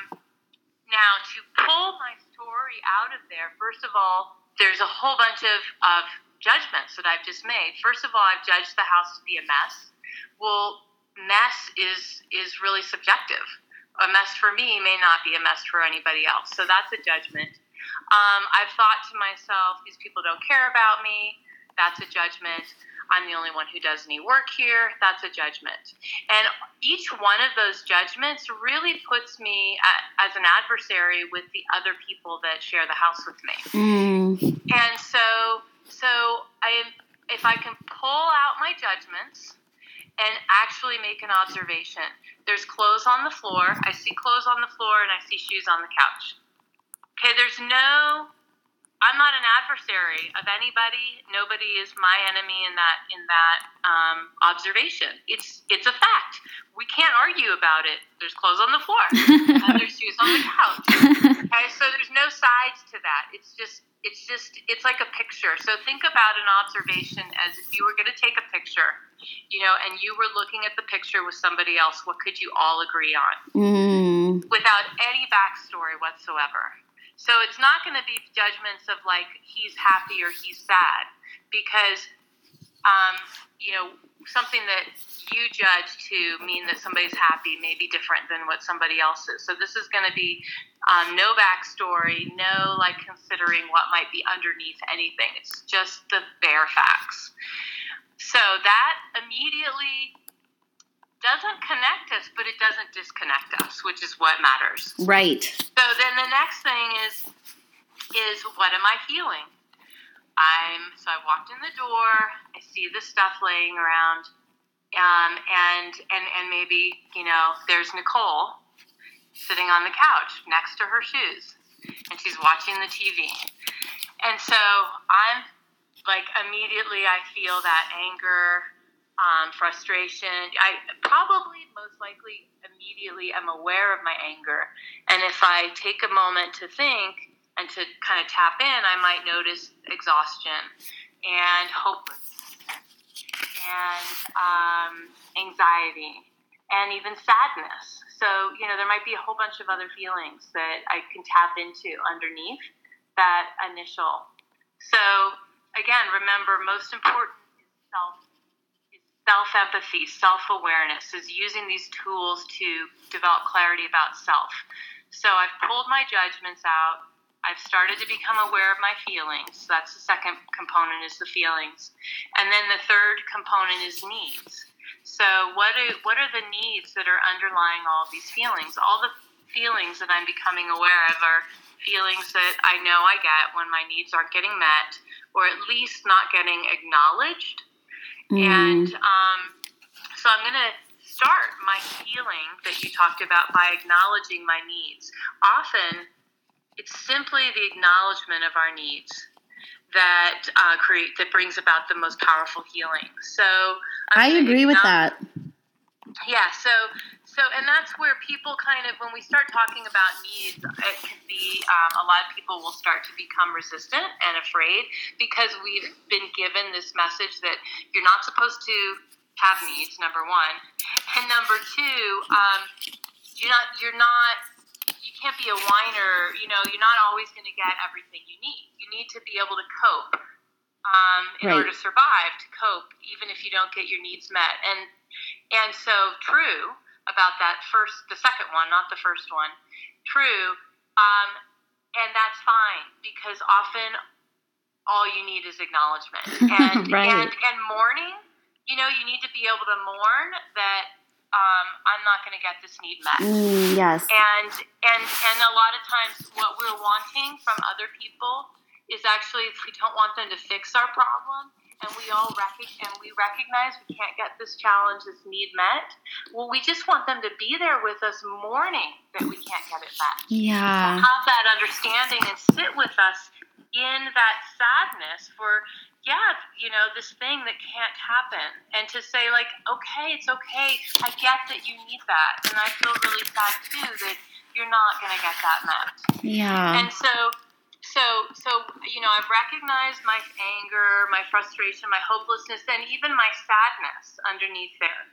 S2: now to pull my story out of there, first of all, there's a whole bunch of, of judgments that I've just made. First of all, I've judged the house to be a mess. Well, mess is is really subjective. A mess for me may not be a mess for anybody else. So that's a judgment. Um, I've thought to myself, these people don't care about me. That's a judgment. I'm the only one who does any work here. That's a judgment. And each one of those judgments really puts me at, as an adversary with the other people that share the house with me. Mm. And so, so I, if I can pull out my judgments and actually make an observation, there's clothes on the floor. I see clothes on the floor and I see shoes on the couch. Okay, there's no I'm not an adversary of anybody. Nobody is my enemy in that in that um, observation. It's it's a fact. We can't argue about it. There's clothes on the floor and there's shoes on the couch. Okay, so there's no sides to that. It's just it's just it's like a picture. So think about an observation as if you were going to take a picture, you know, and you were looking at the picture with somebody else. What could you all agree on mm. without any backstory whatsoever? So it's not going to be judgments of like he's happy or he's sad because, um, you know, something that you judge to mean that somebody's happy may be different than what somebody else is. So this is going to be um, no backstory, no like considering what might be underneath anything. It's just the bare facts. So that immediately doesn't connect us, but it doesn't disconnect us, which is what matters.
S1: Right.
S2: So then the next thing is is what am I feeling? I'm so I walked in the door, I see the stuff laying around, um, and and and maybe you know there's Nicole sitting on the couch next to her shoes, and she's watching the TV, and so I'm like immediately I feel that anger um, frustration. I probably most likely immediately am aware of my anger. And if I take a moment to think and to kind of tap in, I might notice exhaustion and hopelessness and um, anxiety and even sadness. So, you know, there might be a whole bunch of other feelings that I can tap into underneath that initial. So, again, remember, most important is self self empathy, self awareness, is using these tools to develop clarity about self. So I've pulled my judgments out. I've started to become aware of my feelings. That's the second component is the feelings. And then the third component is needs. So what are, what are the needs that are underlying all these feelings? All the feelings that I'm becoming aware of are feelings that I know I get when my needs aren't getting met or at least not getting acknowledged. Mm. And um, so I'm going to start my healing that you talked about by acknowledging my needs. Often it's simply the acknowledgement of our needs that uh, create that brings about the most powerful healing. So
S1: I'm i agree with that.
S2: Yeah. So so and that's where people kind of when we start talking about needs, it can be um, a lot of people will start to become resistant and afraid because we've been given this message that you're not supposed to have needs. Number one, and number two, um, you're not you're not you can't be a whiner. You know, you're not always going to get everything you need. You need to be able to cope um, in right. order to survive, to cope, even if you don't get your needs met. And and so true about that first, the second one, not the first one. True, um, and that's fine because often all you need is acknowledgement and right. and and mourning. You know, you need to be able to mourn that um, I'm not going to get this need met.
S1: Mm, yes.
S2: And and and a lot of times, what we're wanting from other people is actually if we don't want them to fix our problem, and we all rec- and we recognize we can't get this challenge, this need met. Well, we just want them to be there with us, mourning that we can't get it met.
S1: Yeah.
S2: have that understanding and sit with us in that sadness for yeah, you know, this thing that can't happen. And to say, like, okay, it's okay. I get that you need that. And I feel really sad too that you're not going to get that met.
S1: Yeah.
S2: And so, so, so, you know, I've recognized my anger, my frustration, my hopelessness, and even my sadness underneath there.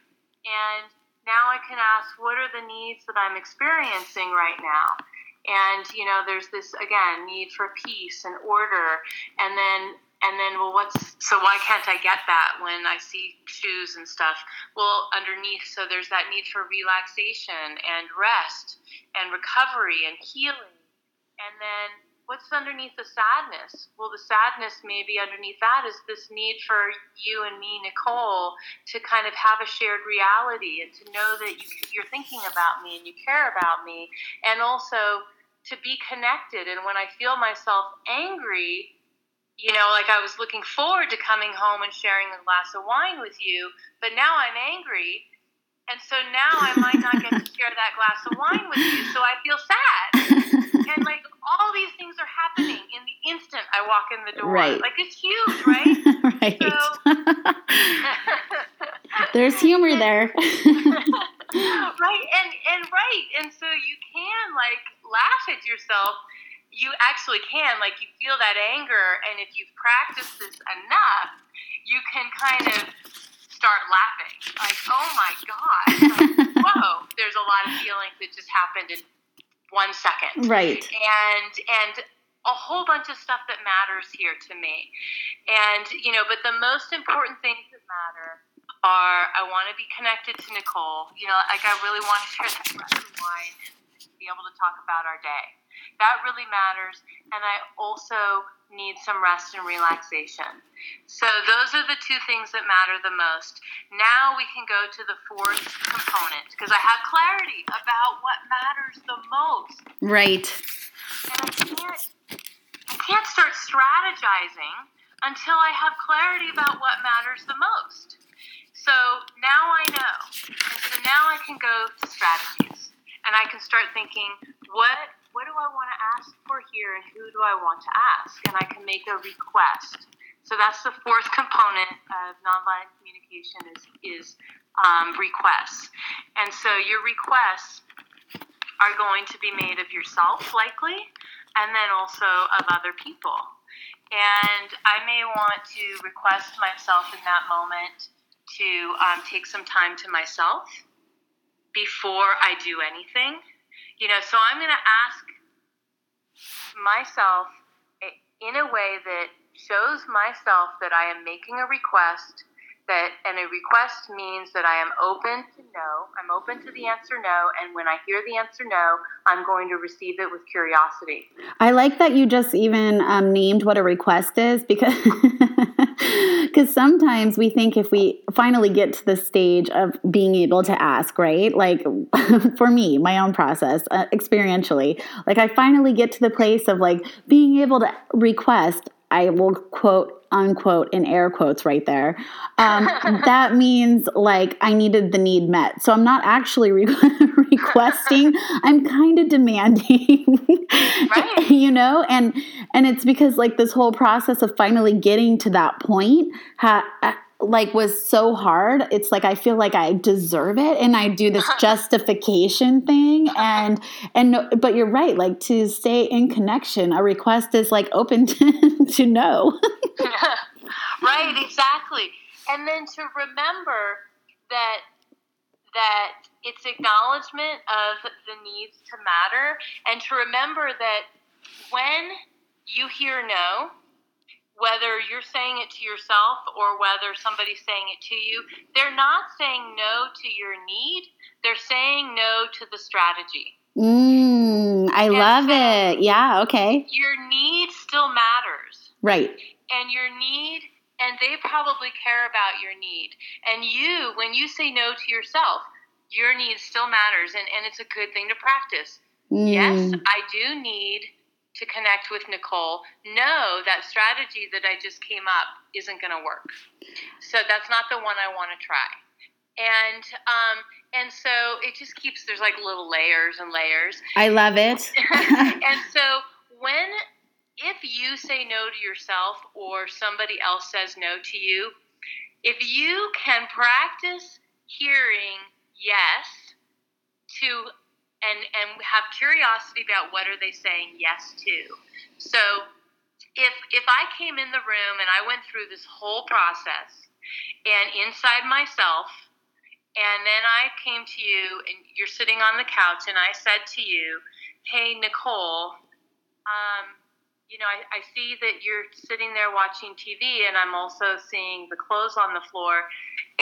S2: And now I can ask, what are the needs that I'm experiencing right now? And, you know, there's this, again, need for peace and order. And then and then well what's so why can't i get that when i see shoes and stuff well underneath so there's that need for relaxation and rest and recovery and healing and then what's underneath the sadness well the sadness maybe underneath that is this need for you and me nicole to kind of have a shared reality and to know that you, you're thinking about me and you care about me and also to be connected and when i feel myself angry you know, like I was looking forward to coming home and sharing a glass of wine with you, but now I'm angry. And so now I might not get to share that glass of wine with you, so I feel sad. and like all these things are happening in the instant I walk in the door.
S1: Right.
S2: Like it's huge, right?
S1: right. So, There's humor there.
S2: right, and and right, and so you can like laugh at yourself you actually can like you feel that anger and if you've practiced this enough you can kind of start laughing like oh my god like, whoa there's a lot of feelings that just happened in one second.
S1: Right.
S2: And and a whole bunch of stuff that matters here to me. And you know but the most important things that matter are i want to be connected to nicole. You know like i really want to share that glass of wine and be able to talk about our day that really matters. And I also need some rest and relaxation. So those are the two things that matter the most. Now we can go to the fourth component because I have clarity about what matters the most.
S1: Right.
S2: And I can't I can't start strategizing until I have clarity about what matters the most. So now I know. And so now I can go to strategies. And I can start thinking, what what do I want to ask for here and who do I want to ask? And I can make a request. So that's the fourth component of nonviolent communication is, is um, requests. And so your requests are going to be made of yourself, likely, and then also of other people. And I may want to request myself in that moment to um, take some time to myself before I do anything you know, so I'm going to ask myself in a way that shows myself that I am making a request that and a request means that I am open to no. I'm open to the answer no, and when I hear the answer no, I'm going to receive it with curiosity.
S1: I like that you just even um, named what a request is because because sometimes we think if we finally get to the stage of being able to ask, right? Like for me, my own process, uh, experientially, like I finally get to the place of like being able to request. I will quote unquote in air quotes right there. Um, that means like I needed the need met. So I'm not actually re- requesting. I'm kind of demanding, right. you know, and and it's because like this whole process of finally getting to that point ha- like was so hard it's like i feel like i deserve it and i do this justification thing and and no, but you're right like to stay in connection a request is like open to, to no.
S2: Right exactly. And then to remember that that it's acknowledgement of the needs to matter and to remember that when you hear no whether you're saying it to yourself or whether somebody's saying it to you, they're not saying no to your need. They're saying no to the strategy.
S1: Mm, I and love so it. Yeah, okay.
S2: Your need still matters.
S1: Right.
S2: And your need, and they probably care about your need. And you, when you say no to yourself, your need still matters. And, and it's a good thing to practice. Mm. Yes, I do need to connect with Nicole know that strategy that I just came up isn't going to work. So that's not the one I want to try. And um, and so it just keeps there's like little layers and layers.
S1: I love it.
S2: and so when if you say no to yourself or somebody else says no to you, if you can practice hearing yes to and and have curiosity about what are they saying yes to. So if if I came in the room and I went through this whole process and inside myself and then I came to you and you're sitting on the couch and I said to you, "Hey Nicole, um, you know, I, I see that you're sitting there watching TV, and I'm also seeing the clothes on the floor,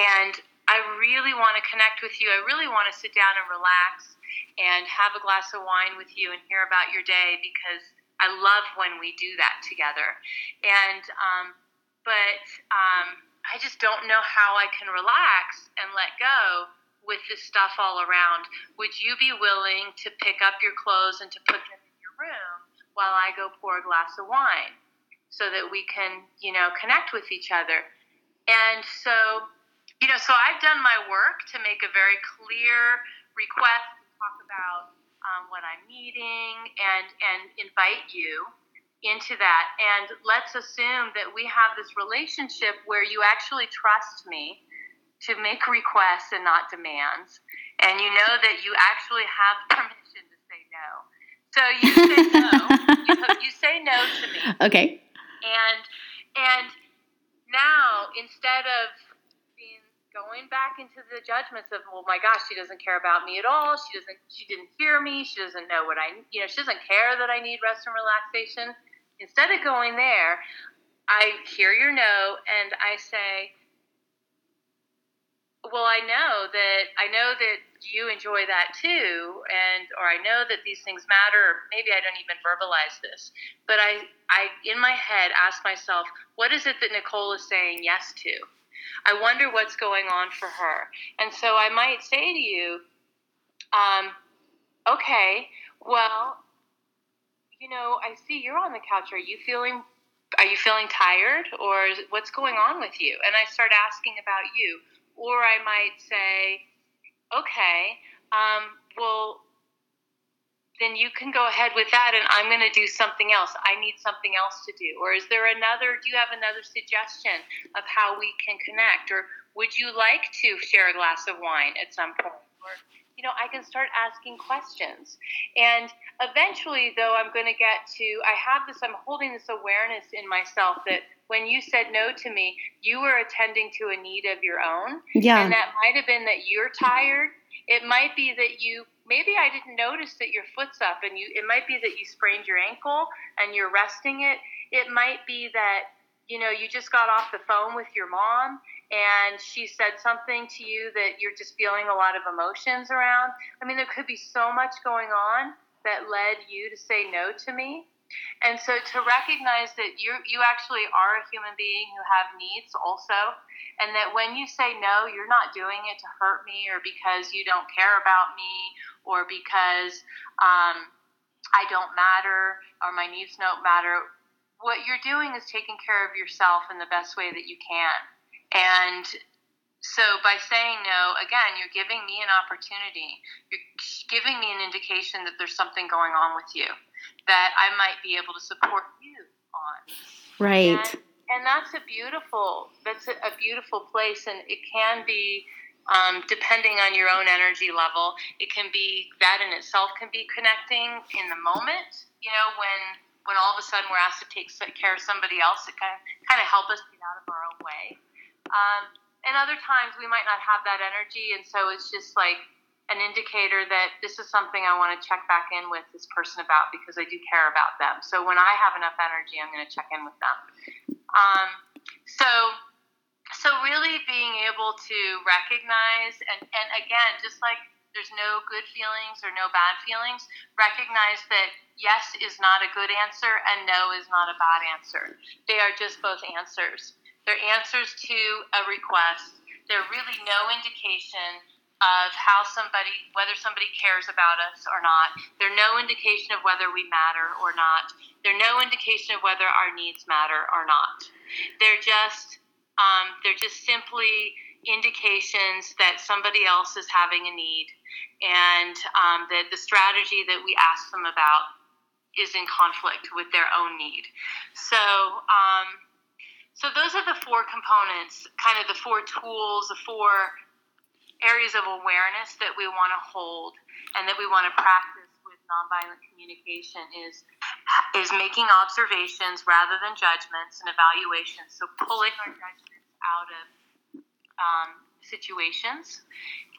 S2: and I really want to connect with you. I really want to sit down and relax and have a glass of wine with you and hear about your day because I love when we do that together. And, um, but um, I just don't know how I can relax and let go with this stuff all around. Would you be willing to pick up your clothes and to put them in your room while I go pour a glass of wine so that we can, you know, connect with each other? And so, you know, so I've done my work to make a very clear request about um, what I'm needing and and invite you into that. And let's assume that we have this relationship where you actually trust me to make requests and not demands, and you know that you actually have permission to say no. So you say no. you, you say no to me.
S1: Okay.
S2: And and now instead of going back into the judgments of, well, my gosh, she doesn't care about me at all. She doesn't, she didn't hear me. She doesn't know what I, you know, she doesn't care that I need rest and relaxation. Instead of going there, I hear your no and I say, well, I know that I know that you enjoy that too, and or I know that these things matter. Or maybe I don't even verbalize this, but I, I in my head ask myself, what is it that Nicole is saying yes to? I wonder what's going on for her. And so I might say to you, um, okay, well, you know, I see you're on the couch. Are you feeling are you feeling tired or what's going on with you? And I start asking about you. Or I might say, okay, um, well, then you can go ahead with that and I'm going to do something else. I need something else to do. Or is there another, do you have another suggestion of how we can connect? Or would you like to share a glass of wine at some point? Or, you know, I can start asking questions. And eventually, though, I'm going to get to, I have this, I'm holding this awareness in myself that when you said no to me, you were attending to a need of your own.
S1: Yeah.
S2: And that might have been that you're tired. It might be that you maybe I didn't notice that your foot's up and you it might be that you sprained your ankle and you're resting it. It might be that you know, you just got off the phone with your mom and she said something to you that you're just feeling a lot of emotions around. I mean, there could be so much going on that led you to say no to me. And so to recognize that you you actually are a human being who have needs also, and that when you say no, you're not doing it to hurt me or because you don't care about me or because um, I don't matter or my needs don't matter what you're doing is taking care of yourself in the best way that you can. And so by saying no, again, you're giving me an opportunity. You're giving me an indication that there's something going on with you that I might be able to support you on.
S1: Right.
S2: And, and that's a beautiful that's a, a, beautiful place and it can be um, depending on your own energy level it can be that in itself can be connecting in the moment you know when when all of a sudden we're asked to take care of somebody else, it kind of kind of help us get out of our own way. Um, and other times we might not have that energy, and so it's just like an indicator that this is something I want to check back in with this person about because I do care about them. So when I have enough energy, I'm going to check in with them. Um, so so really being able to recognize and and again, just like there's no good feelings or no bad feelings, recognize that yes is not a good answer and no is not a bad answer. They are just both answers. They're answers to a request. They're really no indication of how somebody, whether somebody cares about us or not. They're no indication of whether we matter or not. They're no indication of whether our needs matter or not. They're just, um, they're just simply indications that somebody else is having a need and um, that the strategy that we ask them about is in conflict with their own need. So, um, so those are the four components, kind of the four tools, the four areas of awareness that we want to hold and that we want to practice nonviolent communication is is making observations rather than judgments and evaluations. So pulling our judgments out of um, situations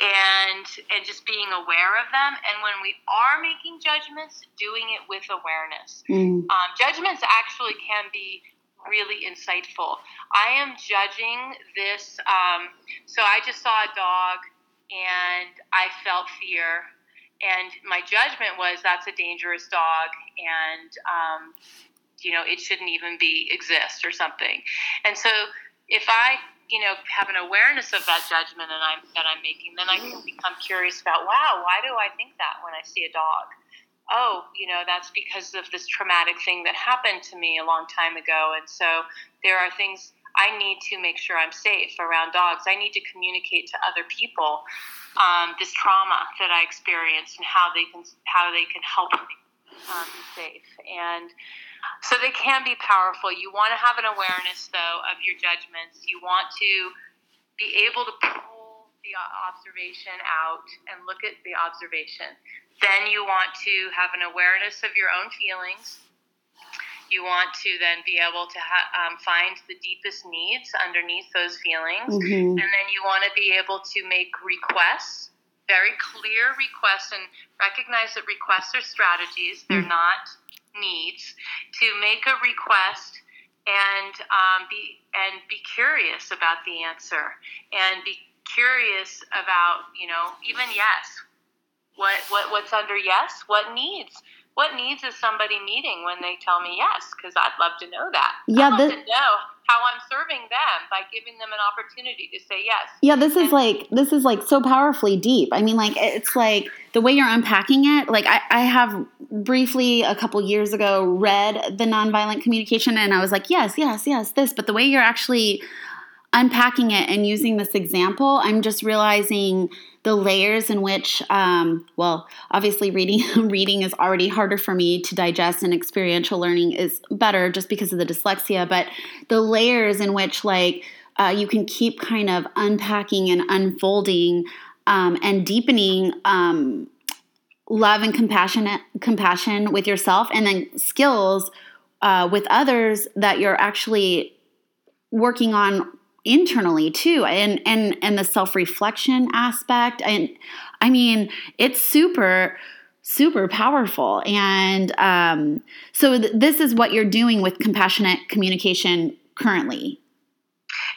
S2: and and just being aware of them and when we are making judgments doing it with awareness mm. um, judgments actually can be really insightful i am judging this um, so i just saw a dog and i felt fear and my judgment was that's a dangerous dog and um, you know it shouldn't even be exist or something and so if i you know have an awareness of that judgment and I'm that I'm making, then I can become curious about wow, why do I think that when I see a dog? Oh, you know, that's because of this traumatic thing that happened to me a long time ago, and so there are things I need to make sure I'm safe around dogs. I need to communicate to other people um, this trauma that I experienced and how they can how they can help me um, be safe and so they can be powerful. You want to have an awareness, though, of your judgments. You want to be able to pull the observation out and look at the observation. Then you want to have an awareness of your own feelings. You want to then be able to ha- um, find the deepest needs underneath those feelings. Mm-hmm. And then you want to be able to make requests, very clear requests, and recognize that requests are strategies. They're mm-hmm. not needs to make a request and um, be and be curious about the answer and be curious about you know even yes what what what's under yes what needs what needs is somebody meeting when they tell me yes because i'd love to know that.
S1: Yeah
S2: i'd love to know how i'm serving them by giving them an opportunity to say yes.
S1: Yeah this is like this is like so powerfully deep. I mean like it's like the way you're unpacking it like i, I have briefly a couple years ago read the nonviolent communication and i was like yes yes yes this. But the way you're actually unpacking it and using this example i'm just realizing the layers in which um, well obviously reading reading is already harder for me to digest and experiential learning is better just because of the dyslexia but the layers in which like uh, you can keep kind of unpacking and unfolding um, and deepening um, love and compassionate compassion with yourself and then skills uh, with others that you're actually working on internally too and and and the self-reflection aspect and i mean it's super super powerful and um, so th- this is what you're doing with compassionate communication currently.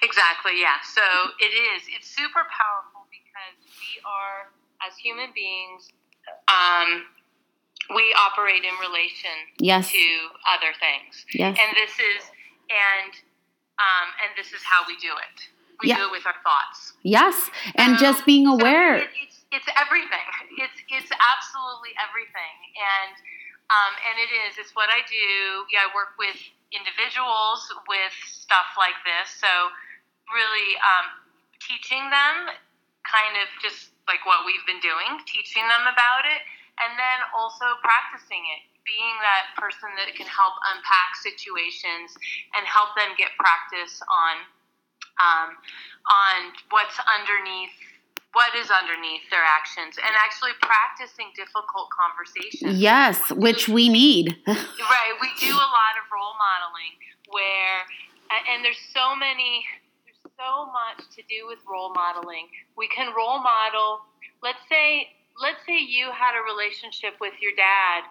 S2: Exactly, yeah. So it is. It's super powerful because we are, as human beings, um, we operate in relation
S1: yes.
S2: to other things.
S1: Yes.
S2: And this is and um, and this is how we do it. We
S1: Yeah.
S2: do it with our thoughts.
S1: Yes, and
S2: So-
S1: just being
S2: so
S1: aware.
S2: it- it's it's everything. It's it's absolutely everything. And um, and it is. It's what I do. Yeah, I work with individuals with stuff like this. So really um, teaching them kind of just like what we've been doing, teaching them about it, and then also practicing it, being that person that can help unpack situations and help them get practice on um, on what's underneath what is underneath their actions and actually practicing difficult conversations
S1: yes, which we need.
S2: right we do a lot of role modeling where and there's so many there's so much to do with role modeling we can role model let's say let's say you had a relationship with your dad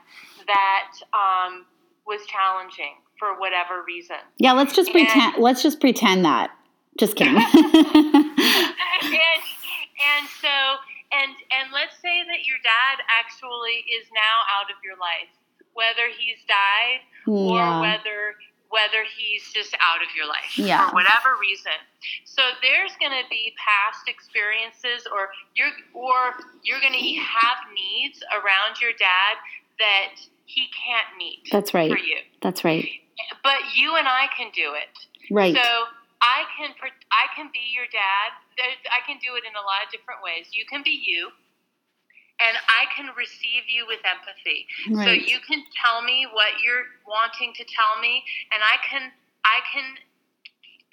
S2: that um, was challenging for whatever reason
S1: yeah, let's just
S2: And-
S1: pretend. Let's just pretend that. Just kidding.
S2: and and so and and let's say that your dad actually is now out of your life whether he's died or
S1: yeah.
S2: whether whether he's just out of your life
S1: Yeah.
S2: for whatever reason. So there's going to be past experiences, or you're or you're going to have needs around your dad that he can't meet
S1: That's right.
S2: for you.
S1: That's right.
S2: But you and I can do it.
S1: Right.
S2: So I can I can be your dad. I can do it in a lot of different ways. You can be you, and I can receive you with empathy. So you can tell me what you're wanting to tell me, and I can I can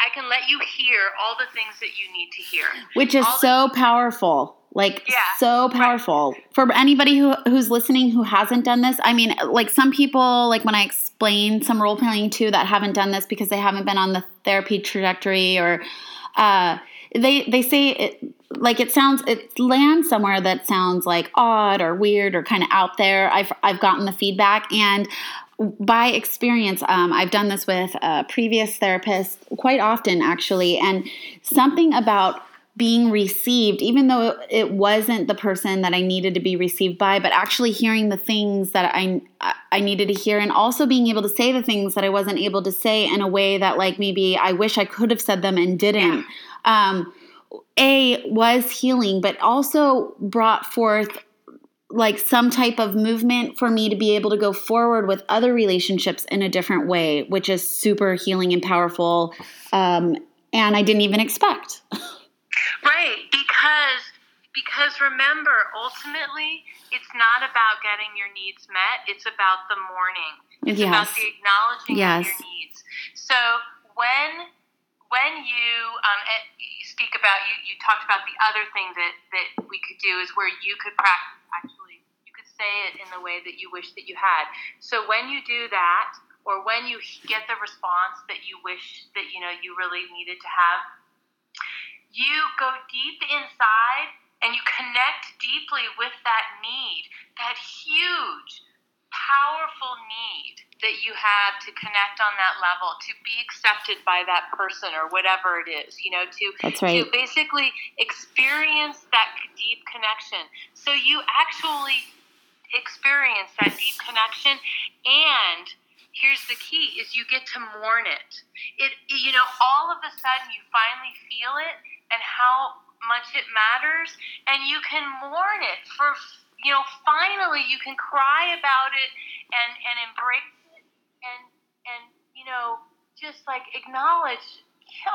S2: I can let you hear all the things that you need to hear.
S1: which is
S2: all the-
S1: so powerful like
S2: Yeah,
S1: so powerful for anybody who who's listening who hasn't done this i mean like some people like when i explain some role playing too that haven't done this because they haven't been on the therapy trajectory or uh they they say it like it sounds it lands somewhere that sounds like odd or weird or kind of out there i've i've gotten the feedback and by experience, um, I've done this with a previous therapist quite often, actually, and something about being received, even though it wasn't the person that I needed to be received by, but actually hearing the things that I I needed to hear, and also being able to say the things that I wasn't able to say in a way that, like, maybe I wish I could have said them and didn't. Um, a was healing, but also brought forth like some type of movement for me to be able to go forward with other relationships in a different way, which is super healing and powerful. Um, and I didn't even expect.
S2: Right, because because remember, ultimately, it's not about getting your needs met. It's about the mourning. It's about
S1: Yes.
S2: the acknowledging
S1: Yes.
S2: of your needs. So when when you um, eh, you speak about you, you talked about the other thing that that we could do is where you could practice actually you could say it in the way that you wish that you had. So when you do that, or when you get the response that you wish that you know you really needed to have, you go deep inside and you connect deeply with that need, that huge, powerful need that you have to connect on that level, to be accepted by that person or whatever it is, you know, to
S1: That's right.
S2: to basically experience that deep connection. So you actually experience that deep connection and here's the key is you get to mourn it. It you know, all of a sudden you finally feel it and how much it matters and you can mourn it for you know, finally you can cry about it and and embrace it and and you know, just like acknowledge,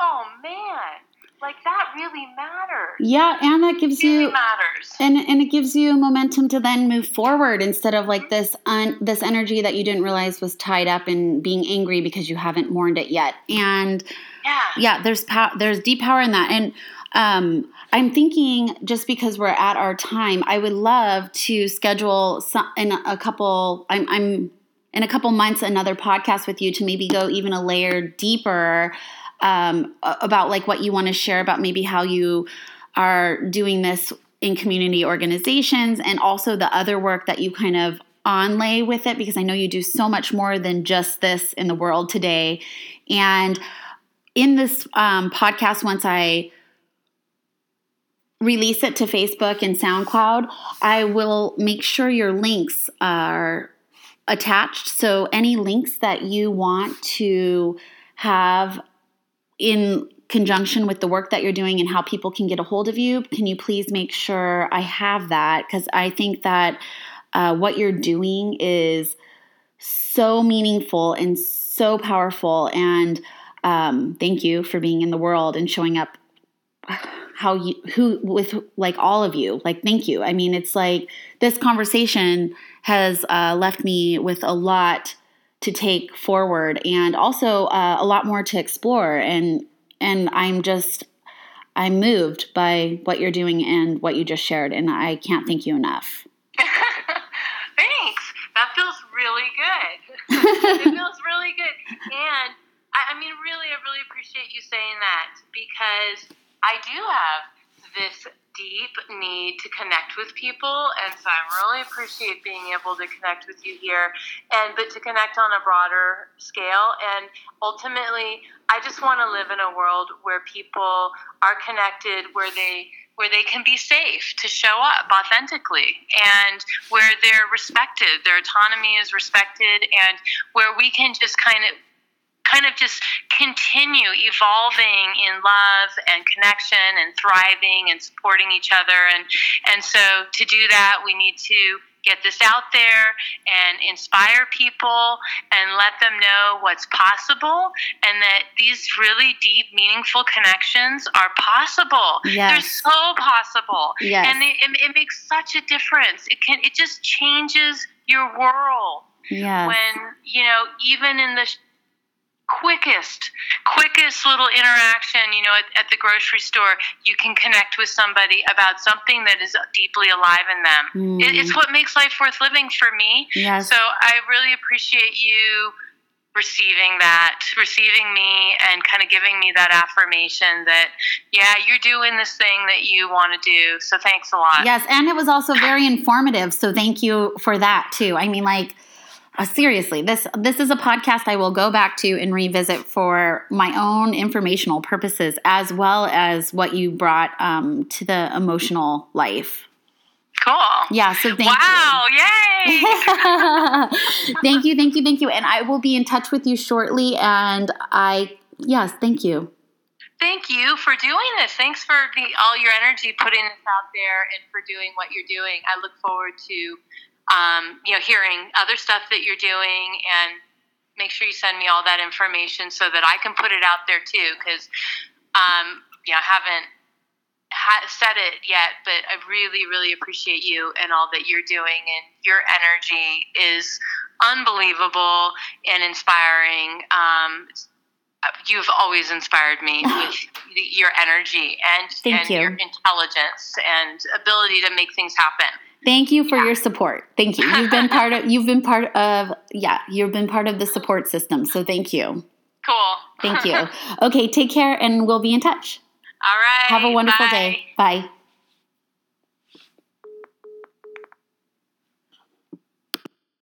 S2: oh man, like that really matters.
S1: Yeah, and that gives
S2: It really
S1: you
S2: matters.
S1: and and it gives you momentum to then move forward instead of like this un, this energy that you didn't realize was tied up in being angry because you haven't mourned it yet. And
S2: yeah.
S1: yeah there's power there's deep power in that and um, i'm thinking just because we're at our time i would love to schedule some, in a couple I'm, I'm in a couple months another podcast with you to maybe go even a layer deeper um, about like what you want to share about maybe how you are doing this in community organizations and also the other work that you kind of onlay with it because i know you do so much more than just this in the world today. And in this um, podcast, once I release it to Facebook and SoundCloud, I will make sure your links are attached. So any links that you want to have in conjunction with the work that you're doing and how people can get a hold of you, can you please make sure I have that? Because I think that uh, what you're doing is so meaningful and so powerful. And um, thank you for being in the world and showing up how you who with like all of you like thank you. I mean it's like this conversation has uh, left me with a lot to take forward and also uh, a lot more to explore and and i'm just i'm moved by what you're doing and what you just shared and i can't thank you enough.
S2: Thanks. That feels really good. It feels really good. And I, I mean really i really appreciate you saying that because I do have this deep need to connect with people and so i really appreciate being able to connect with you here and but to connect on a broader scale and ultimately i just want to live in a world where people are connected where they where they can be safe to show up authentically and where they're respected their autonomy is respected and where we can just kind of kind of just continue evolving in love and connection and thriving and supporting each other and and so to do that we need to get this out there and inspire people and let them know what's possible and that these really deep meaningful connections are possible yes. they're so possible yes. and it, it, it makes such a difference it can it just changes your world
S1: yes.
S2: when you know even in the quickest quickest little interaction you know at, at, the grocery store you can connect with somebody about something that is deeply alive in them. Mm. it, it's what makes life worth living for me.
S1: Yes.
S2: so i really appreciate you receiving that receiving me and kind of giving me that affirmation that yeah you're doing this thing that you want to do. So thanks a lot.
S1: Yes and it was also very informative. So thank you for that too. I mean like uh, seriously, this this is a podcast I will go back to and revisit for my own informational purposes, as well as what you brought um, to the emotional life.
S2: Cool.
S1: Yeah. So thank
S2: wow,
S1: you.
S2: Wow!
S1: Yay! thank you, thank you, thank you. And I will be in touch with you shortly. And I yes, thank you.
S2: Thank you for doing this. Thanks for the, all your energy putting this out there and for doing what you're doing. I look forward to um, you know, hearing other stuff that you're doing and make sure you send me all that information so that I can put it out there too. Because, um, you know, I haven't ha- said it yet, but I really, really appreciate you and all that you're doing. And your energy is unbelievable and inspiring. Um, you've always inspired me with your energy and, and
S1: you.
S2: your intelligence and ability to make things happen.
S1: Thank you for yeah. your support. Thank you. You've been part of you've been part of yeah, you've been part of the support system. So thank you.
S2: Cool.
S1: Thank you. Okay, take care and we'll be in touch.
S2: All right.
S1: Have a wonderful
S2: bye.
S1: day. Bye.